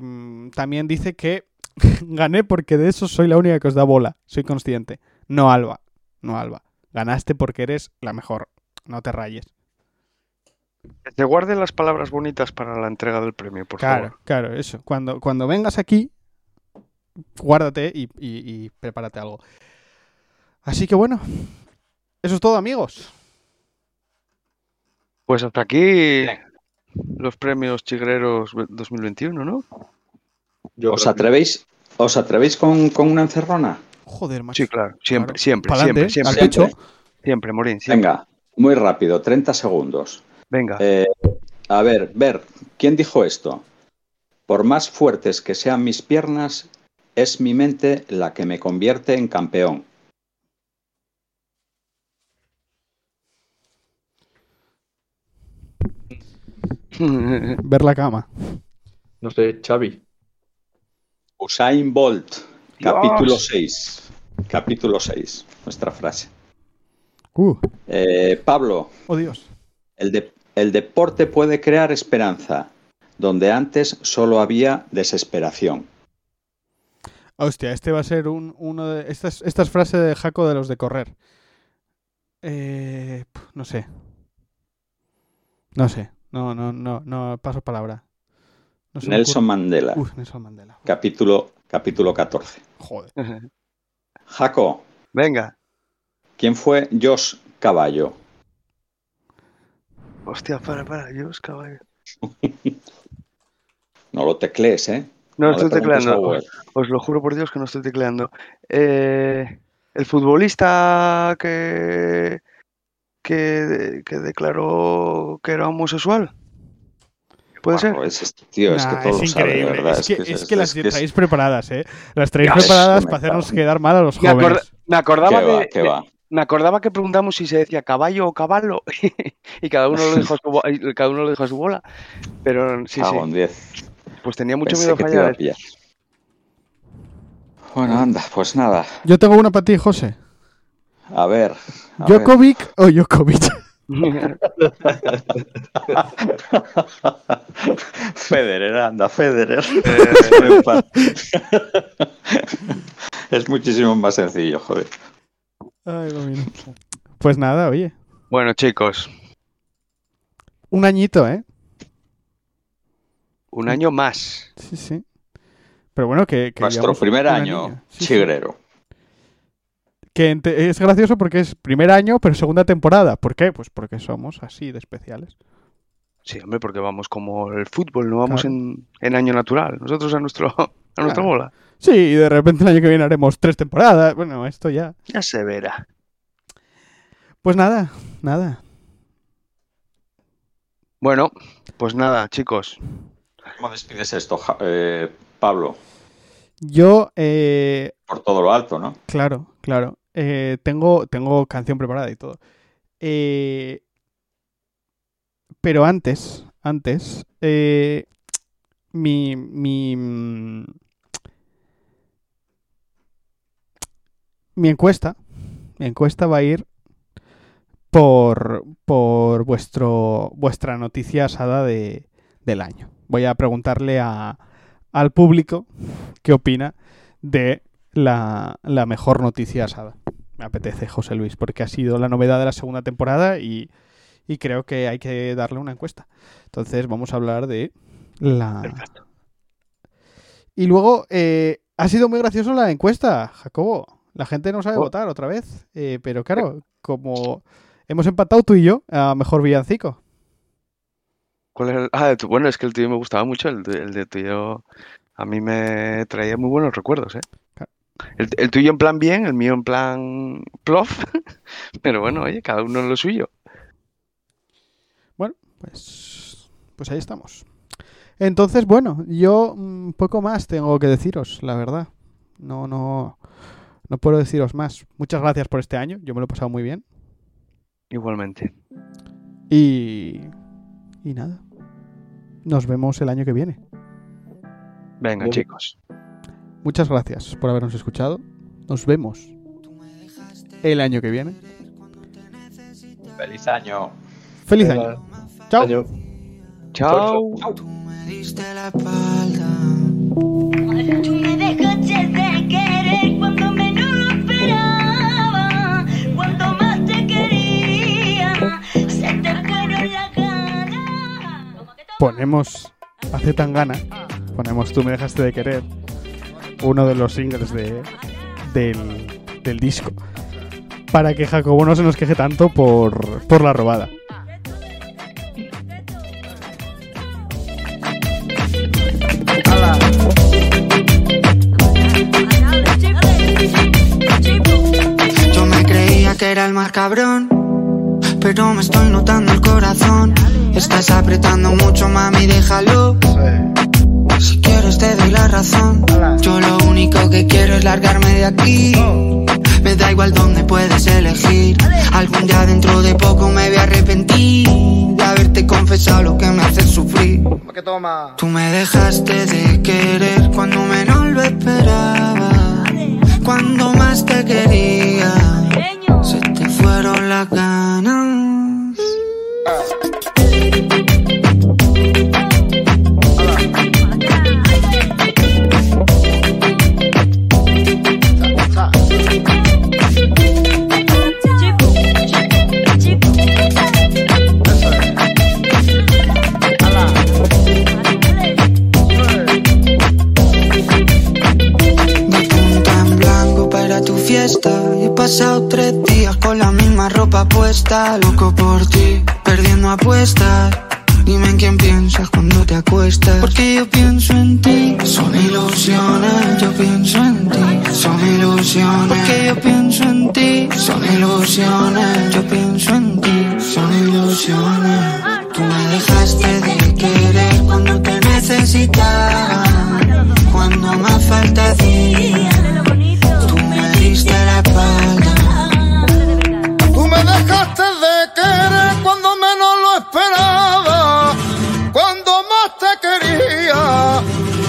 también dice que gané porque de eso soy la única que os da bola. Soy consciente. No Alba. No Alba. Ganaste porque eres la mejor. No te rayes. Que te guarden las palabras bonitas para la entrega del premio, por claro, favor. claro, eso. Cuando, cuando vengas aquí, guárdate y, y- y prepárate algo. Así que bueno, eso es todo, amigos. Pues hasta aquí los premios Chigreros 2021, ¿no? Yo ¿Os que- atrevéis, ¿os atrevéis con, con una encerrona? Joder, macho. Sí, claro. Siempre, Claro. siempre, Pa'lante, siempre, al siempre. pecho. Siempre, Morín, siempre. Venga, muy rápido, 30 segundos. Venga. Eh, a ver, ver, ¿quién dijo esto? Por más fuertes que sean mis piernas, es mi mente la que me convierte en campeón. Ver la cama. No sé, Xavi. Usain Bolt, Dios. capítulo 6. Capítulo 6, nuestra frase. Uh, Eh, Pablo, oh Dios. el, de- el deporte puede crear esperanza, donde antes solo había desesperación. Hostia, este va a ser un, uno de. Esta es, esta es frase de Jaco de los de correr. Eh, no sé. No sé. No, no, no, no. Paso palabra. No Nelson Mandela, Uf, Nelson Mandela. capítulo, capítulo 14. Joder. Jaco, Venga. ¿quién fue Josh Caballo? Hostia, para, para, Dios, caballo. No lo teclees, ¿eh? No, le estoy tecleando. Os, os lo juro por Dios que no estoy tecleando. Eh, el futbolista que, que, que declaró que era homosexual. ¿Puede ser? Es tío, es que Nah, todo es lo sabe, de increíble. verdad. es, que, es que las es- traéis preparadas, ¿eh? Las traéis preparadas para hacernos quedar mal a los Me, me acordaba ¿Qué va, de- qué de- va? me acordaba que preguntamos si se decía caballo o caballo y cada uno lo dijo a su, bo- y cada uno lo dijo a su bola. Pero sí, sí. en 10. Pues tenía mucho Pensé miedo a que te iba a fallar. pillar. Bueno, anda, pues nada. Yo tengo una para ti, José. A ver. a ver. ¿Djokovic o Djokovic? Federer, anda, Federer. es muchísimo más sencillo, joder. Ay. Pues nada, oye. Bueno, chicos, Un añito, ¿eh? un año más. Sí, sí. Pero bueno, que. que Nuestro primer año, sí. chigrero. Que es gracioso porque es primer año, pero segunda temporada. ¿Por qué? Pues porque somos así de especiales. Sí, hombre, porque vamos como el fútbol, no vamos Claro. en, en año natural. Nosotros a nuestro a nuestra Claro. bola. Sí, y de repente el año que viene haremos tres temporadas. Bueno, esto ya. Ya se verá. Pues nada, nada. Bueno, pues nada, chicos. ¿Cómo despides esto, Ja- eh, Pablo? Yo, eh, Por todo lo alto, ¿no? claro, claro. Eh, tengo, tengo canción preparada y todo. Eh, pero antes, antes, eh, mi, mi, mm, mi encuesta, encuesta va a ir por, por vuestro, vuestra noticia asada de, del año. Voy a preguntarle a, al público qué opina de la, la mejor noticia asada. Me apetece, José Luis, porque ha sido la novedad de la segunda temporada y, y creo que hay que darle una encuesta. Entonces vamos a hablar de la... Perfecto. Y luego, eh, ha sido muy gracioso la encuesta, Jacobo. La gente no sabe Oh. votar otra vez. eh, pero claro, como hemos empatado tú y yo a mejor villancico. ¿Cuál era el- Ah, bueno, es que el tuyo me gustaba mucho. El, de- el de tuyo a mí me traía muy buenos recuerdos, ¿eh? El, el tuyo en plan bien, el mío en plan plof. Pero bueno, oye, cada uno en lo suyo. Pues, pues ahí estamos. Entonces, bueno, yo un poco más tengo que deciros, la verdad. No, no, no puedo deciros más. Muchas gracias por este año. Yo me lo he pasado muy bien. Igualmente. Y, y nada. Nos vemos el año que viene. Venga, chicos. Muchas gracias por habernos escuchado. Nos vemos el año que viene. Feliz año. Feliz Venga, año. Chao. año. Chao. Me diste la espalda. Tú me dejaste de querer cuando menos lo esperaba. Cuando más te quería, se te fueron la cara. Ponemos hace tan gana. Ponemos tú me dejaste de querer. Uno de los singles de, del, del disco. Para que Jacobo no se nos queje tanto por, por la robada. Yo me creía que era el más cabrón, pero me estoy notando el corazón. Estás apretando mucho, mami, déjalo. Si quieres te doy la razón. Yo lo único que quiero es largarme de aquí. Me da igual dónde puedes elegir. Algún día dentro de poco me voy a arrepentir de haberte confesado lo que me hace sufrir. Tú me dejaste de querer cuando menos lo esperaba. Cuando más te quería, fueron las ganas. Fiesta. Pasado tres días con la misma ropa puesta. Loco por ti, perdiendo apuestas. Dime en quién piensas cuando te acuestas. Porque yo pienso en ti. Son ilusiones, yo pienso en ti. Son ilusiones. Porque yo pienso en ti. Son ilusiones, yo pienso en ti. Son ilusiones. Tú me dejaste de querer cuando te necesitaba. Cuando más falta hacía. Querer cuando menos lo esperaba, cuando más te quería.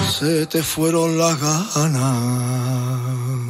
Se te fueron las ganas.